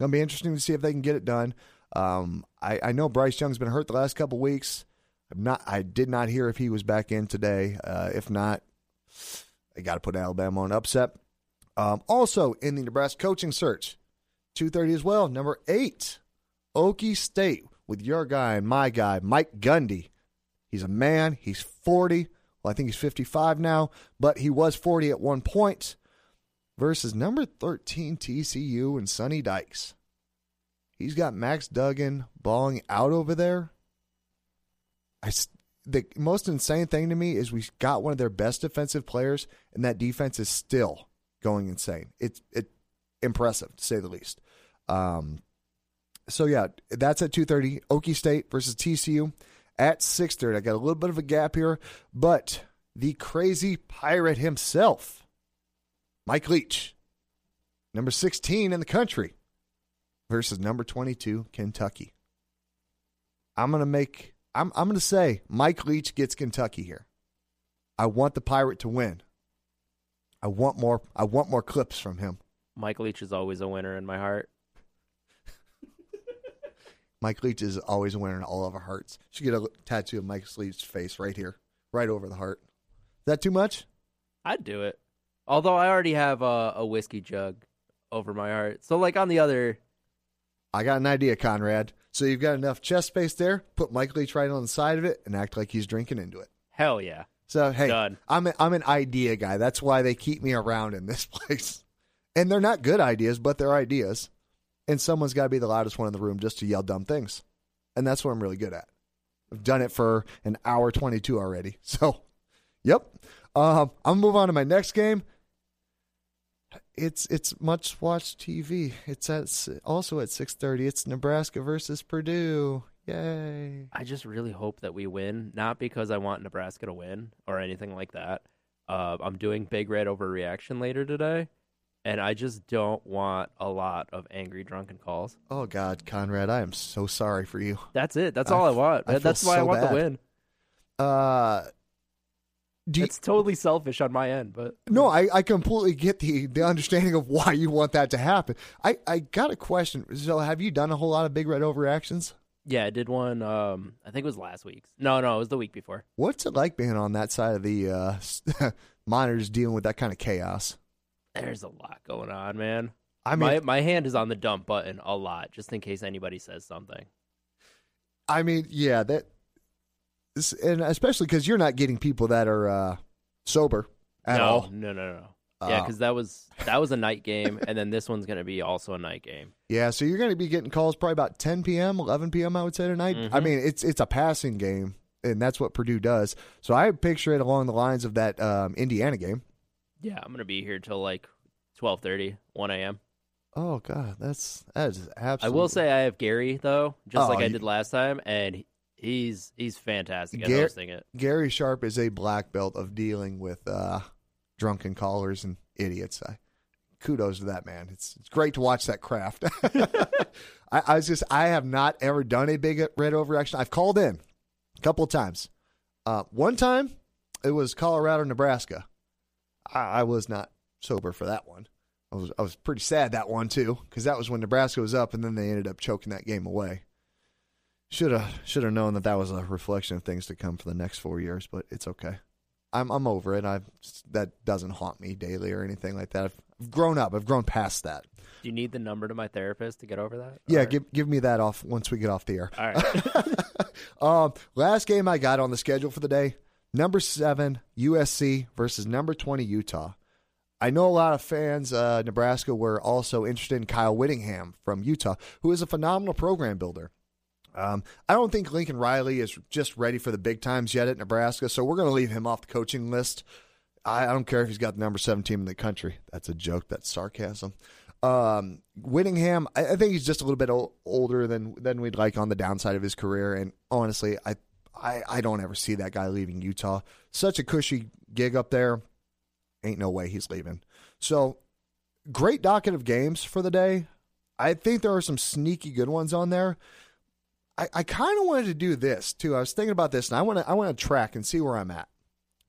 Going to be interesting to see if they can get it done. Um, I, I know Bryce Young's been hurt the last couple weeks. I'm not. I did not hear if he was back in today. Uh, if not, I got to put Alabama on upset. Um, also in the Nebraska coaching search, two thirty as well. Number eight, Okie State with your guy and my guy, Mike Gundy. He's a man. He's forty. Well, I think he's fifty-five now, but he was forty at one point. Versus number thirteen TCU and Sonny Dykes. He's got Max Duggan balling out over there. I, the most insane thing to me is we got one of their best defensive players, and that defense is still going insane. It's it impressive to say the least. Um, so yeah, that's at two thirty. Okie State versus TCU at six thirty. I got a little bit of a gap here, but the crazy pirate himself, Mike Leach, number sixteen in the country, versus number twenty two Kentucky. I'm gonna make I'm I'm going to say Mike Leach gets Kentucky here. I want the Pirate to win. I want more. I want more clips from him. Mike Leach is always a winner in my heart. Mike Leach is always a winner in all of our hearts. Should get a tattoo of Mike Leach's face right here, right over the heart. Is that too much? I'd do it. Although I already have a, a whiskey jug over my heart, so like on the other. I got an idea, Konrad. So you've got enough chest space there. Put Mike Leach right on the side of it and act like he's drinking into it. Hell yeah. So hey, Done. I'm a, I'm an idea guy. That's why they keep me around in this place. And they're not good ideas, but they're ideas. And someone's got to be the loudest one in the room just to yell dumb things. And that's what I'm really good at. I've done it for an hour 22 already. So, yep. Um, I'm gonna move on to my next game it's it's much watched TV. It's at also at six thirty. It's Nebraska versus Purdue. Yay! I just really hope that we win, not because I want Nebraska to win or anything like that. Uh, I'm doing Big Red overreaction later today, and I just don't want a lot of angry drunken calls. Oh God, Konrad, I am so sorry for you. That's it. That's all I, I want. I That's why so I want bad. the win. Uh, you, it's totally selfish on my end, but no, I, I completely get the the understanding of why you want that to happen. I, I got a question. So, have you done a whole lot of big red overreactions? Yeah, I did one. Um, I think it was last week's. No, no, it was the week before. What's it like being on that side of the uh, monitors dealing with that kind of chaos? There's a lot going on, man. I mean, my my hand is on the dump button a lot, just in case anybody says something. I mean, yeah, that, and especially because you're not getting people that are uh, sober at no, all. no, no, no. Yeah, Uh, because that was that was a night game, and then this one's gonna be also a night game. Yeah, so you're going to be getting calls probably about 10 p.m., 11 p.m. I would say tonight. I Mhm. mean, it's it's a passing game, and that's what Purdue does. So I picture it along the lines of that um, Indiana game. Yeah, I'm gonna be here till like 12:30, 1 a.m. Oh God, that's that is absolutely. I will say I have Gary though, just Oh, like I you- did last time, and he's he's fantastic at Gar- hosting it. Gary Sharp is a black belt of dealing with uh, drunken callers and idiots. I, kudos to that man. It's it's great to watch that craft. I, I was just I have not ever done a big red overreaction. I've called in a couple of times. Uh, one time it was Colorado, Nebraska. I, I was not sober for that one. I was I was pretty sad that one too because that was when Nebraska was up and then they ended up choking that game away. Should have should have known that that was a reflection of things to come for the next four years, but it's okay. I'm I'm over it. I've that doesn't haunt me daily or anything like that. I've, I've grown up. I've grown past that. Do you need the number to my therapist to get over that? Yeah, Or- give give me that off once we get off the air. All right. um, last game I got on the schedule for the day: number seven USC versus number twenty Utah. I know a lot of fans, uh, Nebraska, were also interested in Kyle Whittingham from Utah, who is a phenomenal program builder. Um, I don't think Lincoln Riley is just ready for the big times yet at Nebraska, so we're going to leave him off the coaching list. I, I don't care if he's got the number seven team in the country. That's a joke. That's sarcasm. Um, I, I think he's just a little bit o- older than than we'd like on the downside of his career, and honestly, I, I I don't ever see that guy leaving Utah. Such a cushy gig up there. Ain't no way he's leaving. So, great docket of games for the day. I think there are some sneaky good ones on there. I, I kind of wanted to do this too. I was thinking about this, and I want to I want to track and see where I'm at.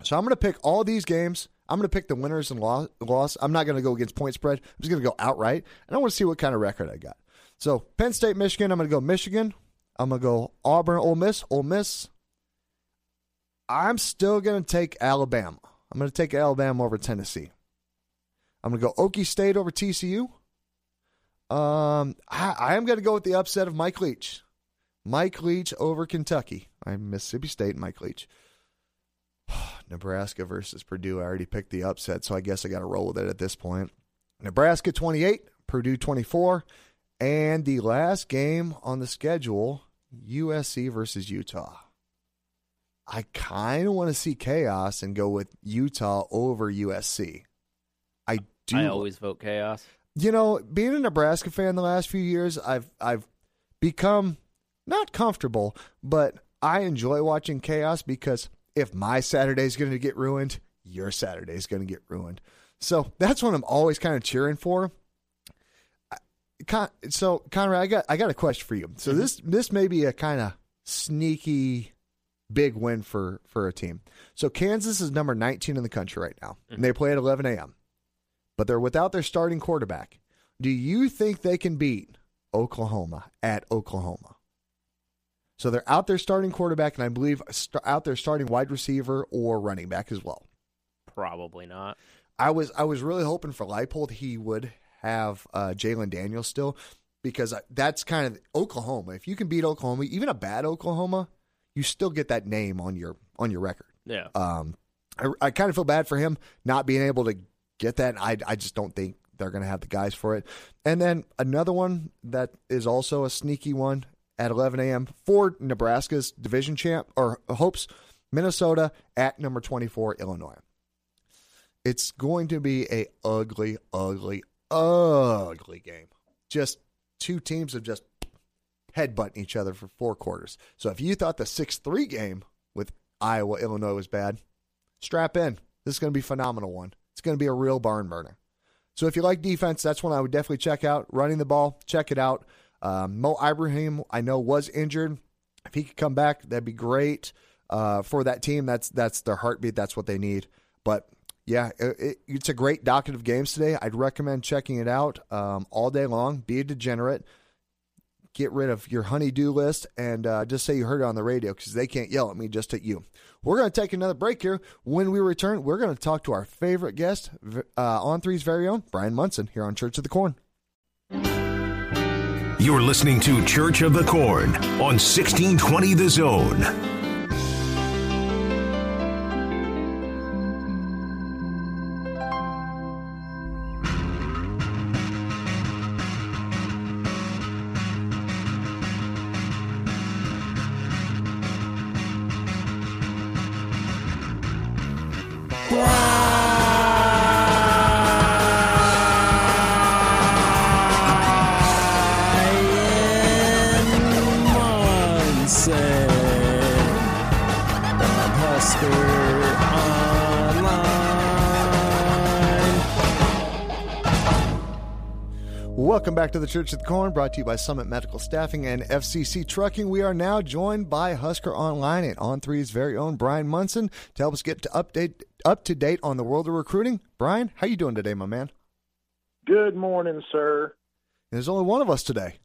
So I'm going to pick all these games. I'm going to pick the winners and loss. I'm not going to go against point spread. I'm just going to go outright, and I want to see what kind of record I got. So Penn State, Michigan. I'm going to go Michigan. I'm going to go Auburn, Ole Miss, Ole Miss. I'm still going to take Alabama. I'm going to take Alabama over Tennessee. I'm going to go Okie State over TCU. Um, I, I am going to go with the upset of Mike Leach. Mike Leach over Kentucky. I'm Mississippi State, Mike Leach. Nebraska versus Purdue. I already picked the upset, so I guess I got to roll with it at this point. Nebraska 28, Purdue 24. And the last game on the schedule, USC versus Utah. I kind of want to see chaos and go with Utah over USC. I do. I always vote chaos. You know, being a Nebraska fan the last few years, I've I've become not comfortable, but I enjoy watching chaos because if my Saturday's going to get ruined, your Saturday's going to get ruined. So that's what I'm always kind of cheering for. Con- So Konrad, I got I got a question for you. So mm-hmm. this this may be a kind of sneaky big win for for a team. So Kansas is number 19 in the country right now, and mm-hmm. they play at 11 a.m. But they're without their starting quarterback. Do you think they can beat Oklahoma at Oklahoma? So they're out there starting quarterback, and I believe st- out there starting wide receiver or running back as well. Probably not. I was I was really hoping for Leipold he would have uh, Jalon Daniels still because that's kind of Oklahoma. If you can beat Oklahoma, even a bad Oklahoma, you still get that name on your on your record. Yeah. Um, I, I kind of feel bad for him not being able to get that. I I just don't think they're going to have the guys for it. And then another one that is also a sneaky one at 11 a.m. for Nebraska's division champ or hopes Minnesota at number 24 Illinois. It's going to be a ugly, ugly, ugly game. Just two teams have just headbutting each other for four quarters. So if you thought the 6 3 game with Iowa, Illinois was bad, strap in. This is going to be a phenomenal one. It's going to be a real barn burner. So if you like defense, that's one I would definitely check out. Running the ball, check it out. Um, Mo Ibrahim, I know, was injured. If he could come back, that'd be great uh, for that team. That's that's their heartbeat. That's what they need. But yeah, it, it, it's a great docket of games today. I'd recommend checking it out um, all day long. Be a degenerate. get rid of your honeydew list and uh, just say you heard it on the radio because they can't yell at me just at you. We're going to take another break here. When we return, we're going to talk to our favorite guest, uh, On Three's very own, Brian Munson, here on Church of the Corn. You're listening to Church of the Corn on 1620 The Zone. Welcome back to the Church of the Corn, brought to you by Summit Medical Staffing and FCC Trucking. We are now joined by Husker Online and On Three's very own Brian Munson to help us get to update up to date on the world of recruiting. Brian, how you doing today, my man? Good morning, sir. There's only one of us today.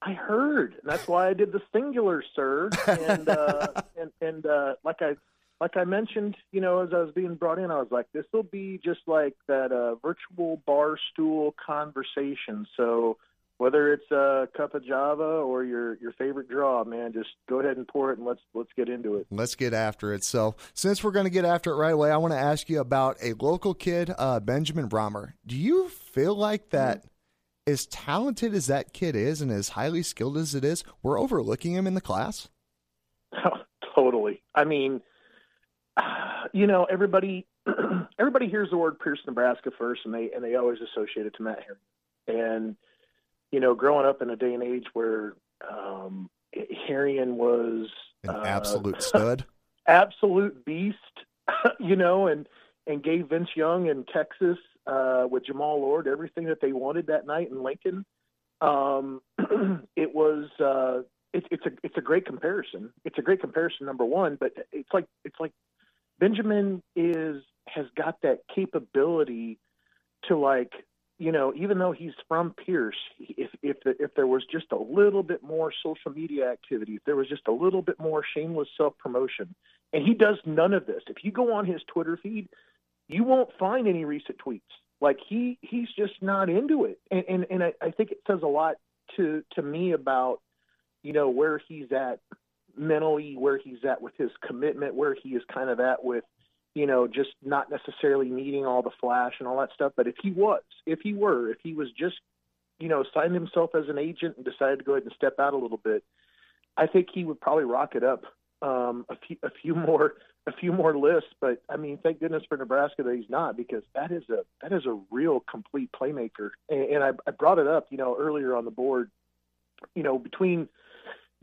I heard. That's why I did the singular, sir. And uh, and and uh, like I like I mentioned, you know, as I was being brought in, I was like, this will be just like that uh, virtual bar stool conversation. So whether it's a cup of Java or your your favorite draw, man, just go ahead and pour it and let's let's get into it. Let's get after it. So since we're going to get after it right away, I want to ask you about a local kid, uh, Benjamin Brahmer. Do you feel like that? Mm-hmm. As talented as that kid is, and as highly skilled as it is, we're overlooking him in the class. totally. I mean, you know, everybody everybody hears the word Pierce, Nebraska first, and they and they always associate it to Matt Herian. And you know, growing up in a day and age where um, Herian was an uh, absolute stud, absolute beast, you know, and and gave Vince Young in Texas uh, with Jammal Lord everything that they wanted that night in Lincoln. Um, it was uh, it's it's a it's a great comparison. It's a great comparison, number one. But it's like it's like Benjamin is has got that capability to like you know even though he's from Pierce if if the, if there was just a little bit more social media activity if there was just a little bit more shameless self promotion and he does none of this if you go on his Twitter feed you won't find any recent tweets. Like he he's just not into it. And and, and I, I think it says a lot to to me about you know where he's at mentally where he's at with his commitment, where he is kind of at with, you know, just not necessarily needing all the flash and all that stuff. But if he was, if he were, if he was just, you know, signed himself as an agent and decided to go ahead and step out a little bit, I think he would probably rock it up um, a few a few more a few more lists. But I mean, thank goodness for Nebraska that he's not because that is a that is a real complete playmaker. And, and I, I brought it up, you know, earlier on the board. You know, between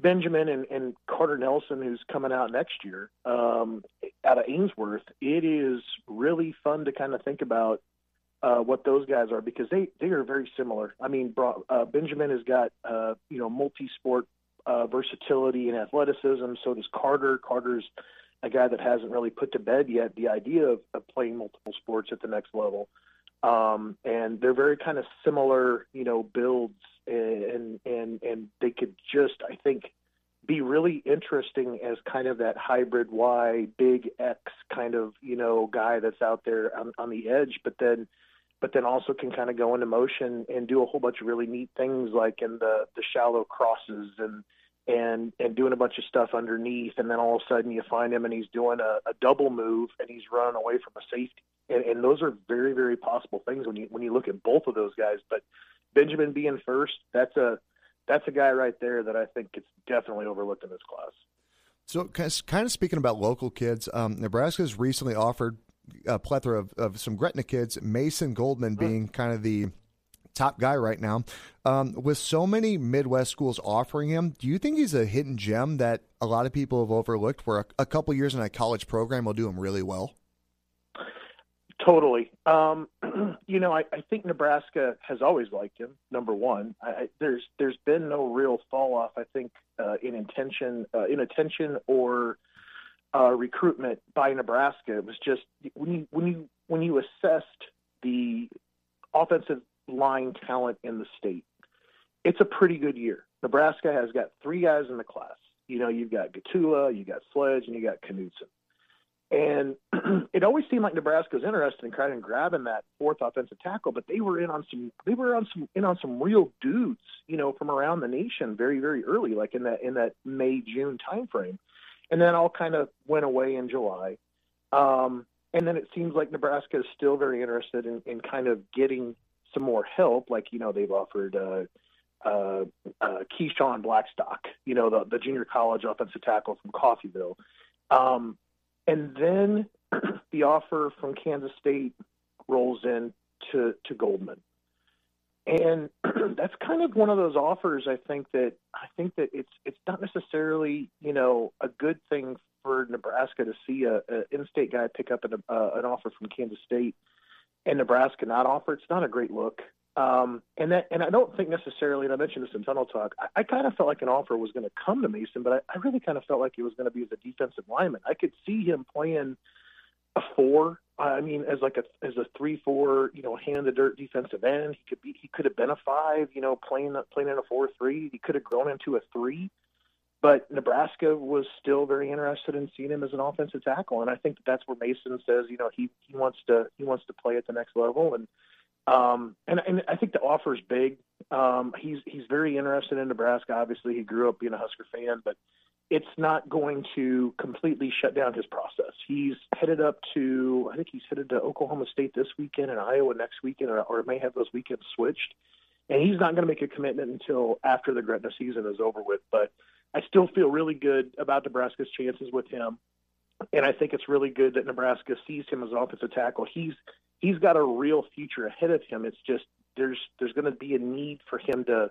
Benjamin and, and Carter Nelson, who's coming out next year um, out of Ainsworth, it is really fun to kind of think about uh, what those guys are because they they are very similar. I mean, uh, Benjamin has got uh, you know multi-sport uh, versatility and athleticism. So does Carter. Carter's a guy that hasn't really put to bed yet the idea of, of playing multiple sports at the next level. Um, and they're very kind of similar, you know, builds and and and they could just I think be really interesting as kind of that hybrid Y big X kind of you know guy that's out there on, on the edge, but then but then also can kind of go into motion and do a whole bunch of really neat things like in the the shallow crosses and and and doing a bunch of stuff underneath and then all of a sudden you find him and he's doing a, a double move and he's running away from a safety. And, and those are very very possible things when you when you look at both of those guys but Benjamin being first, that's a that's a guy right there that I think gets definitely overlooked in this class. So, kind of speaking about local kids, um, Nebraska has recently offered a plethora of, of some Gretna kids. Mason Goldman being kind of the top guy right now. Um, with so many Midwest schools offering him, do you think he's a hidden gem that a lot of people have overlooked? Where a, a couple years in a college program will do him really well. Totally. Um, you know, I, I, think Nebraska has always liked him. Number one, I, there's there's been no real fall off. I think uh, in intention, uh, in attention or uh, recruitment by Nebraska. It was just when you when you when you assessed the offensive line talent in the state, it's a pretty good year. Nebraska has got three guys in the class. You know, you've got Gottula, you got Sledge, and you got Knutson. And it always seemed like Nebraska was interested in kind of grabbing that fourth offensive tackle, but they were in on some they were on some in on some real dudes, you know, from around the nation very very early, like in that in that May June timeframe, and then all kind of went away in July. Um, and then it seems like Nebraska is still very interested in, in kind of getting some more help. Like you know they've offered uh, uh, uh, Keyshawn Blackstock, you know the the junior college offensive tackle from Coffeyville. Um, and then the offer from Kansas State rolls in to, to Goldman. And that's kind of one of those offers I think that I think that it's it's not necessarily, you know, a good thing for Nebraska to see a, a in-state guy pick up an, uh, an offer from Kansas State and Nebraska not offer. It's not a great look. Um, and that, and I don't think necessarily, and I mentioned this in Tunnel Talk, I, I kind of felt like an offer was going to come to Mason, but I, I really kind of felt like it was going to be as a defensive lineman. I could see him playing a four. I mean, as like a as a three four, you know, hand the dirt defensive end. He could be he could have been a five, you know, playing playing in a four three. He could have grown into a three. But Nebraska was still very interested in seeing him as an offensive tackle, and I think that that's where Mason says, you know, he he wants to he wants to play at the next level, and um, and, and I think the offer is big. Um, he's he's very interested in Nebraska. Obviously, he grew up being a Husker fan, but it's not going to completely shut down his process. He's headed up to I think he's headed to Oklahoma State this weekend and Iowa next weekend, or, or may have those weekends switched. And he's not going to make a commitment until after the Gretna season is over with. But I still feel really good about Nebraska's chances with him and I think it's really good that Nebraska sees him as an offensive tackle. He's he's got a real future ahead of him. It's just there's there's going to be a need for him to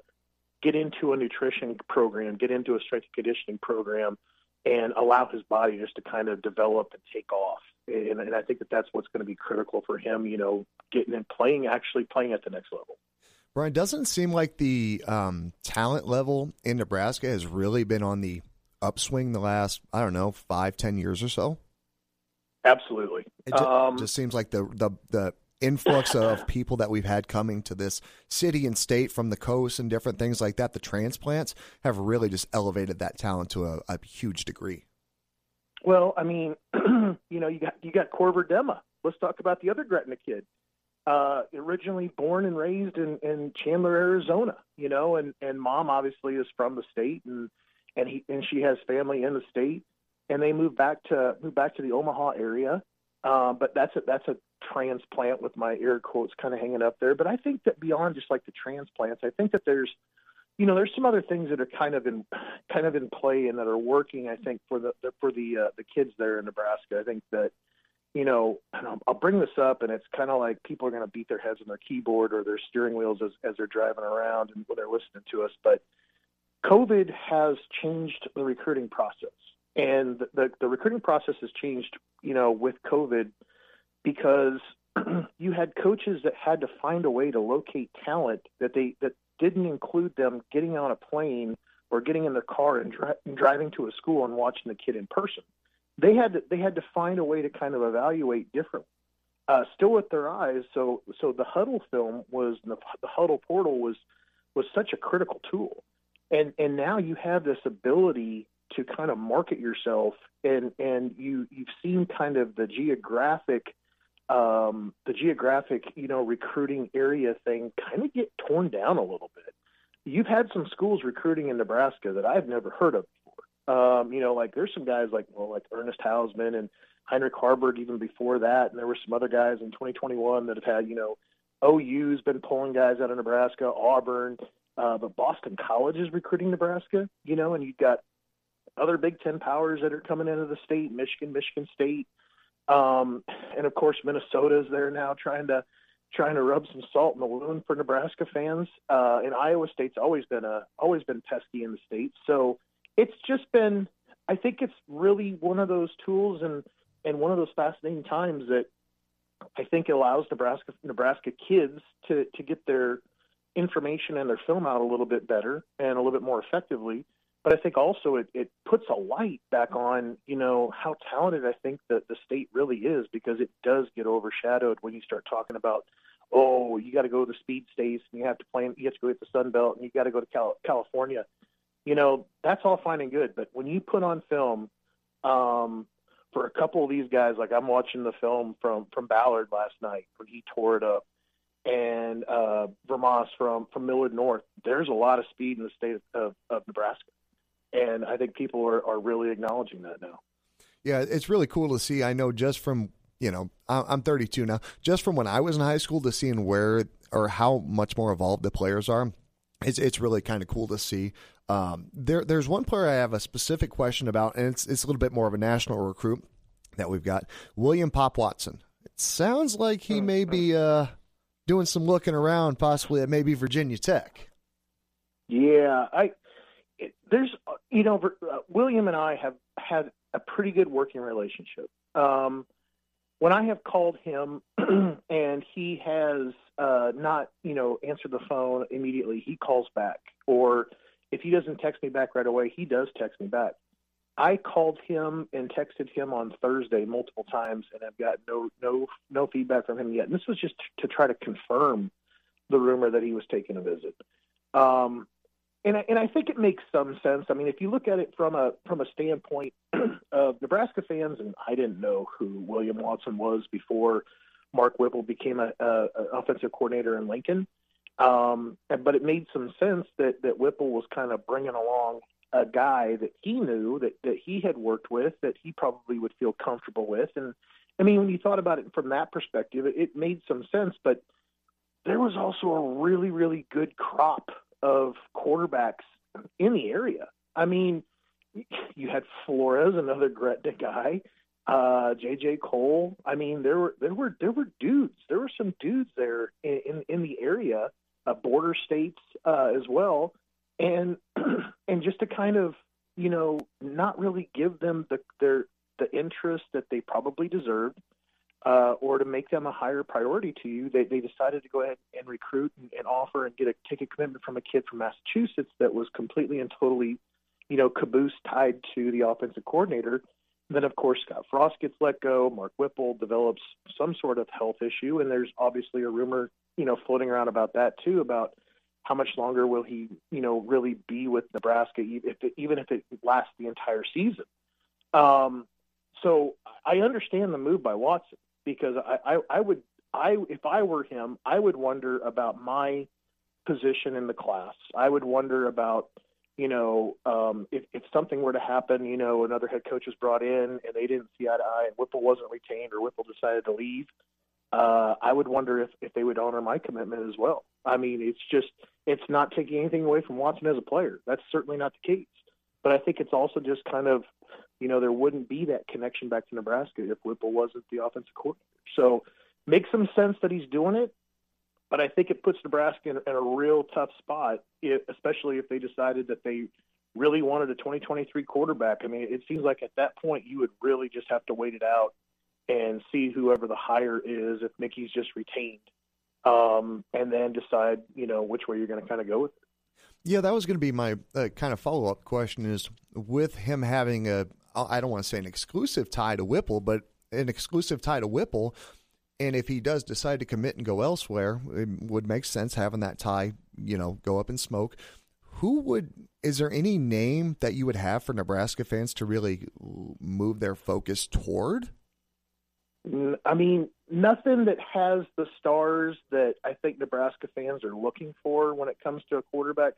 get into a nutrition program, get into a strength and conditioning program, and allow his body just to kind of develop and take off. And, and I think that that's what's going to be critical for him. You know, getting and playing, actually playing at the next level. Brian, doesn't seem like the um, talent level in Nebraska has really been on the upswing the last I don't know five ten years or so. Absolutely. It just, um, just seems like the the the influx of people that we've had coming to this city and state from the coast and different things like that. The transplants have really just elevated that talent to a, a huge degree. Well, I mean, you know, you got you got Corver Dema. Let's talk about the other Gretna kid. Uh, originally born and raised in, in Chandler, Arizona, you know, and, and mom obviously is from the state and and he and she has family in the state, and they moved back to moved back to the Omaha area. Uh, but that's a that's a transplant with my air quotes kind of hanging up there. But I think that beyond just like the transplants, I think that there's you know there's some other things that are kind of in kind of in play and that are working. I think for the, the for the uh, the kids there in Nebraska. I think that you know, I'll bring this up, and it's kind of like people are going to beat their heads on their keyboard or their steering wheels as, as they're driving around and when they're listening to us. But COVID has changed the recruiting process, and the, the, the recruiting process has changed, you know, with COVID because you had coaches that had to find a way to locate talent that they that didn't include them getting on a plane or getting in their car and, dri- and driving to a school and watching the kid in person. They had to, they had to find a way to kind of evaluate differently. Uh, still with their eyes. So so the Hudl film was the, the Hudl portal was was such a critical tool and and now you have this ability to kind of market yourself and and you you've seen kind of the geographic um, the geographic you know recruiting area thing kind of get torn down a little bit. You've had some schools recruiting in nebraska that i've never heard of before. Um, you know like there's some guys like well like ernest Hausmann and heinrich Haarberg even before that and there were some other guys in 2021 that have had you know ou's been pulling guys out of nebraska auburn uh, but Boston College is recruiting Nebraska, you know, and you've got other Big Ten powers that are coming into the state, Michigan, Michigan State, um, and of course Minnesota's there now trying to trying to rub some salt in the wound for Nebraska fans. Uh, and Iowa State's always been a always been pesky in the state, so it's just been. I think it's really one of those tools and and one of those fascinating times that I think allows Nebraska Nebraska kids to to get their information and their film out a little bit better and a little bit more effectively. But I think also it, it puts a light back on, you know, how talented I think that the state really is because it does get overshadowed when you start talking about oh, you got to go to the speed states and you have to play, you have to go hit the Sun Belt and you got to go to Cal- California. You know, that's all fine and good. But when you put on film, um, for a couple of these guys, like I'm watching the film from, from Ballard last night when he tore it up and, uh, Vermas from, from Millard North, there's a lot of speed in the state of, of Nebraska. And I think people are, are really acknowledging that now. Yeah, it's really cool to see. I know just from you know, I'm 32 now. Just from when I was in high school to seeing where or how much more evolved the players are, it's it's really kind of cool to see. Um, there there's one player I have a specific question about, and it's it's a little bit more of a national recruit that we've got, William Pop Watson. It sounds like he may be uh, doing some looking around, possibly at maybe Virginia Tech. Yeah, I it, there's you know uh, William and I have had a pretty good working relationship. Um, when I have called him and he has uh, not, you know, answered the phone immediately, he calls back. Or if he doesn't text me back right away, he does text me back. I called him and texted him on Thursday multiple times, and I've got no no no feedback from him yet. And this was just to try to confirm the rumor that he was taking a visit. Um, and I, and I think it makes some sense. I mean, if you look at it from a from a standpoint of Nebraska fans, and I didn't know who William Watson was before Mark Whipple became a, a, a offensive coordinator in Lincoln. Um, but it made some sense that that Whipple was kind of bringing along a guy that he knew that that he had worked with that he probably would feel comfortable with. And I mean, when you thought about it from that perspective, it, it made some sense. But there was also a really really good crop of quarterbacks in the area. I mean, you had Flores, another Gretna guy, uh, J.J. Cole. I mean, there were there were there were dudes. There were some dudes there in in, in the area, uh, border states uh, as well, and and just to kind of you know not really give them the their the interest that they probably deserved uh, or to make them a higher priority to you, they, they decided to go ahead and recruit and, and offer and get a take a commitment from a kid from Massachusetts that was completely and totally, you know, caboose tied to the offensive coordinator. Then, of course, Scott Frost gets let go. Mark Whipple develops some sort of health issue, and there's obviously a rumor, you know, floating around about that too, about how much longer will he, you know, really be with Nebraska, if it, even if it lasts the entire season. Um, so I understand the move by Watson because I, I, I would I if I were him, I would wonder about my position in the class. I would wonder about you know um, if if something were to happen, you know, another head coach is brought in and they didn't see eye to eye, and Whipple wasn't retained or Whipple decided to leave. Uh, I would wonder if, if they would honor my commitment as well. I mean, it's just it's not taking anything away from Watson as a player. That's certainly not the case. But I think it's also just kind of you know, there wouldn't be that connection back to Nebraska if Whipple wasn't the offensive coordinator. So makes some sense that he's doing it, but I think it puts Nebraska in, in a real tough spot, if, especially if they decided that they really wanted a 2023 quarterback. I mean, it seems like at that point you would really just have to wait it out and see whoever the hire is if Mickey's just retained, um, and then decide you know which way you're going to kind of go with it. Yeah, that was going to be my uh, kind of follow up question. Is with him having a I don't want to say an exclusive tie to Whipple, but an exclusive tie to Whipple. And if he does decide to commit and go elsewhere, it would make sense having that tie, you know, go up in smoke. Who would, is there any name that you would have for Nebraska fans to really move their focus toward? I mean, nothing that has the stars that I think Nebraska fans are looking for when it comes to a quarterback.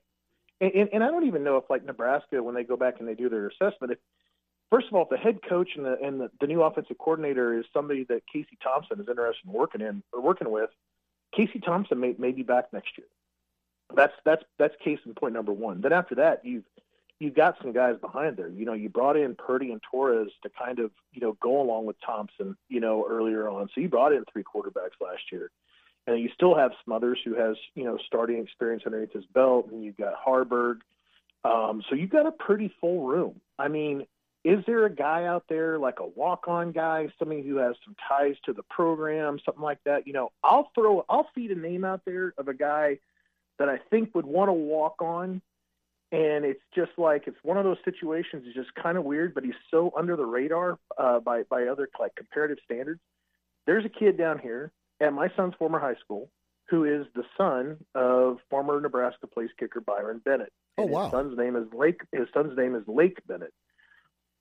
And, and, and I don't even know if, like Nebraska, when they go back and they do their assessment, if first of all, if the head coach and the and the, the new offensive coordinator is somebody that Casey Thompson is interested in working in or working with, Casey Thompson may, may be back next year. That's that's that's case in point number one. Then after that, you've you've got some guys behind there. You know, you brought in Purdy and Torres to kind of you know go along with Thompson. You know, earlier on, so you brought in three quarterbacks last year, and you still have Smothers who has you know starting experience underneath his belt, and you've got Haarberg. Um, so you've got a pretty full room. I mean, is there a guy out there like a walk-on guy, somebody who has some ties to the program, something like that? You know, I'll throw, I'll feed a name out there of a guy that I think would want to walk on, and it's just like it's one of those situations. It's just kind of weird, but he's so under the radar uh, by by other like comparative standards. There's a kid down here at my son's former high school who is the son of former Nebraska place kicker Byron Bennett. Oh, wow. His son's name is Lake. His son's name is Lake Bennett.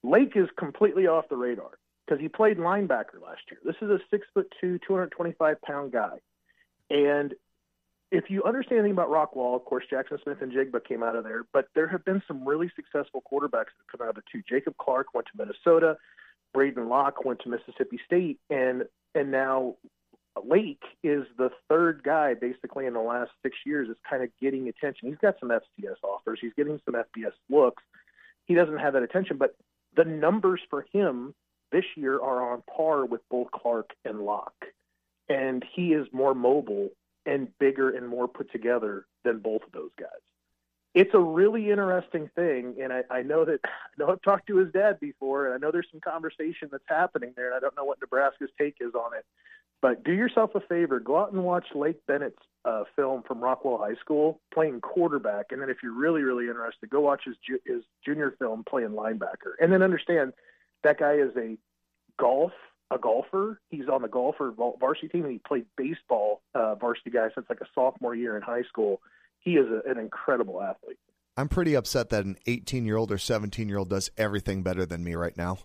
Lake is completely off the radar because he played linebacker last year. This is a six foot two, 225 pound guy. And if you understand anything about Rockwall, of course, Jaxon Smith-Njigba came out of there, but there have been some really successful quarterbacks that come out of it too. Jacob Clark went to Minnesota, Braden Locke went to Mississippi State, and and now Lake is the third guy basically in the last six years is kind of getting attention. He's got some FCS offers, he's getting some FBS looks. He doesn't have that attention, but the numbers for him this year are on par with both Clark and Locke. And he is more mobile and bigger and more put together than both of those guys. It's a really interesting thing, and I, I know that I know I've talked to his dad before, and I know there's some conversation that's happening there, and I don't know what Nebraska's take is on it. But do yourself a favor, go out and watch Lake Bennett's uh, film from Rockwall High School playing quarterback, and then if you're really really interested, go watch his ju- his junior film playing linebacker, and then understand that guy is a golf a golfer. He's on the golfer varsity team, and he played baseball uh, varsity guy since like a sophomore year in high school. He is a, an incredible athlete. I'm pretty upset that an 18 year old or 17 year old does everything better than me right now.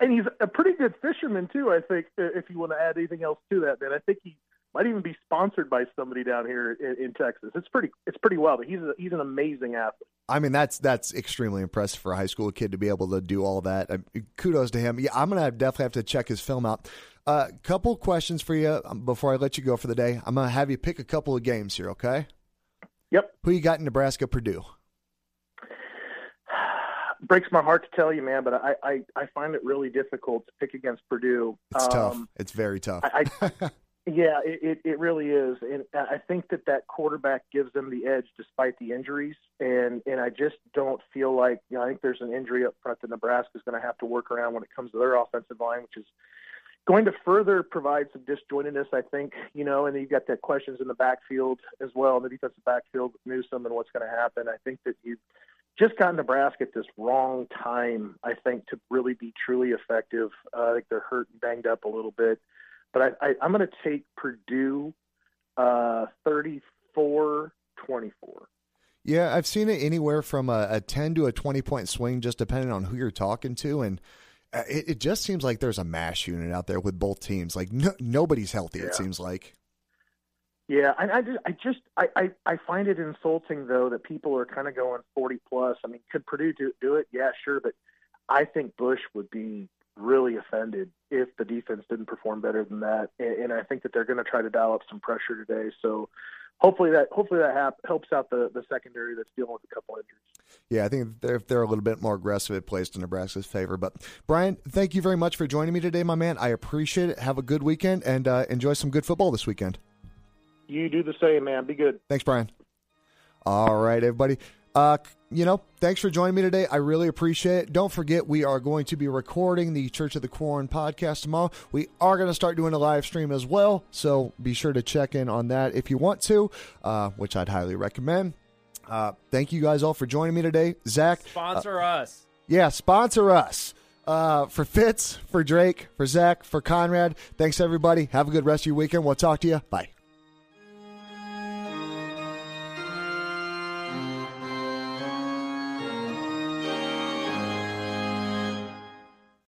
And he's a pretty good fisherman too. I think if you want to add anything else to that, man, I think he might even be sponsored by somebody down here in, in Texas. It's pretty it's pretty wild. But he's a, he's an amazing athlete. I mean, that's that's extremely impressive for a high school kid to be able to do all that. Uh, kudos to him. Yeah, I'm gonna definitely have to check his film out. A uh, couple questions for you um, before I let you go for the day. I'm gonna have you pick a couple of games here, okay? Yep. Who you got in Nebraska, Purdue? Breaks my heart to tell you, man, but I I, I find it really difficult to pick against Purdue. It's tough. Um, It's very tough. I, I yeah, it, it, really is, and I think that that quarterback gives them the edge despite the injuries, and and I just don't feel like you know I think there's an injury up front that Nebraska is going to have to work around when it comes to their offensive line, which is going to further provide some disjointedness, I think, you know, and then you've got that questions in the backfield as well, in the defensive backfield with Newsome and what's going to happen. I think that you've just got Nebraska at this wrong time, I think, to really be truly effective. Uh, I think they're hurt and banged up a little bit. But I, I, I'm going to take Purdue uh, 34 24. Yeah, I've seen it anywhere from a, a 10 to a 20 point swing, just depending on who you're talking to. And uh, it, it just seems like there's a mash unit out there with both teams. Like no, nobody's healthy, Yeah. it seems like. Yeah, I, I just, I just, I, I, I find it insulting though that people are kind of going forty plus. I mean, could Purdue do, do it? Yeah, sure, but I think Busch would be really offended if the defense didn't perform better than that, and, and I think that they're going to try to dial up some pressure today. So hopefully that, hopefully that hap- helps out the the secondary that's dealing with a couple injuries. Yeah, I think if they're, if they're a little bit more aggressive, it plays to Nebraska's favor. But Brian, thank you very much for joining me today, my man. I appreciate it. Have a good weekend and uh, enjoy some good football this weekend. You do the same, man. Be good. Thanks, Brian. All right, everybody. Uh, you know, thanks for joining me today. I really appreciate it. Don't forget, we are going to be recording the Church of the Corn podcast tomorrow. We are going to start doing a live stream as well, so be sure to check in on that if you want to, uh, which I'd highly recommend. Uh, thank you guys all for joining me today. Zach, Sponsor us. yeah, sponsor us. Uh, for Fitz, for Drake, for Zach, for Konrad. Thanks, everybody. Have a good rest of your weekend. We'll talk to you. Bye.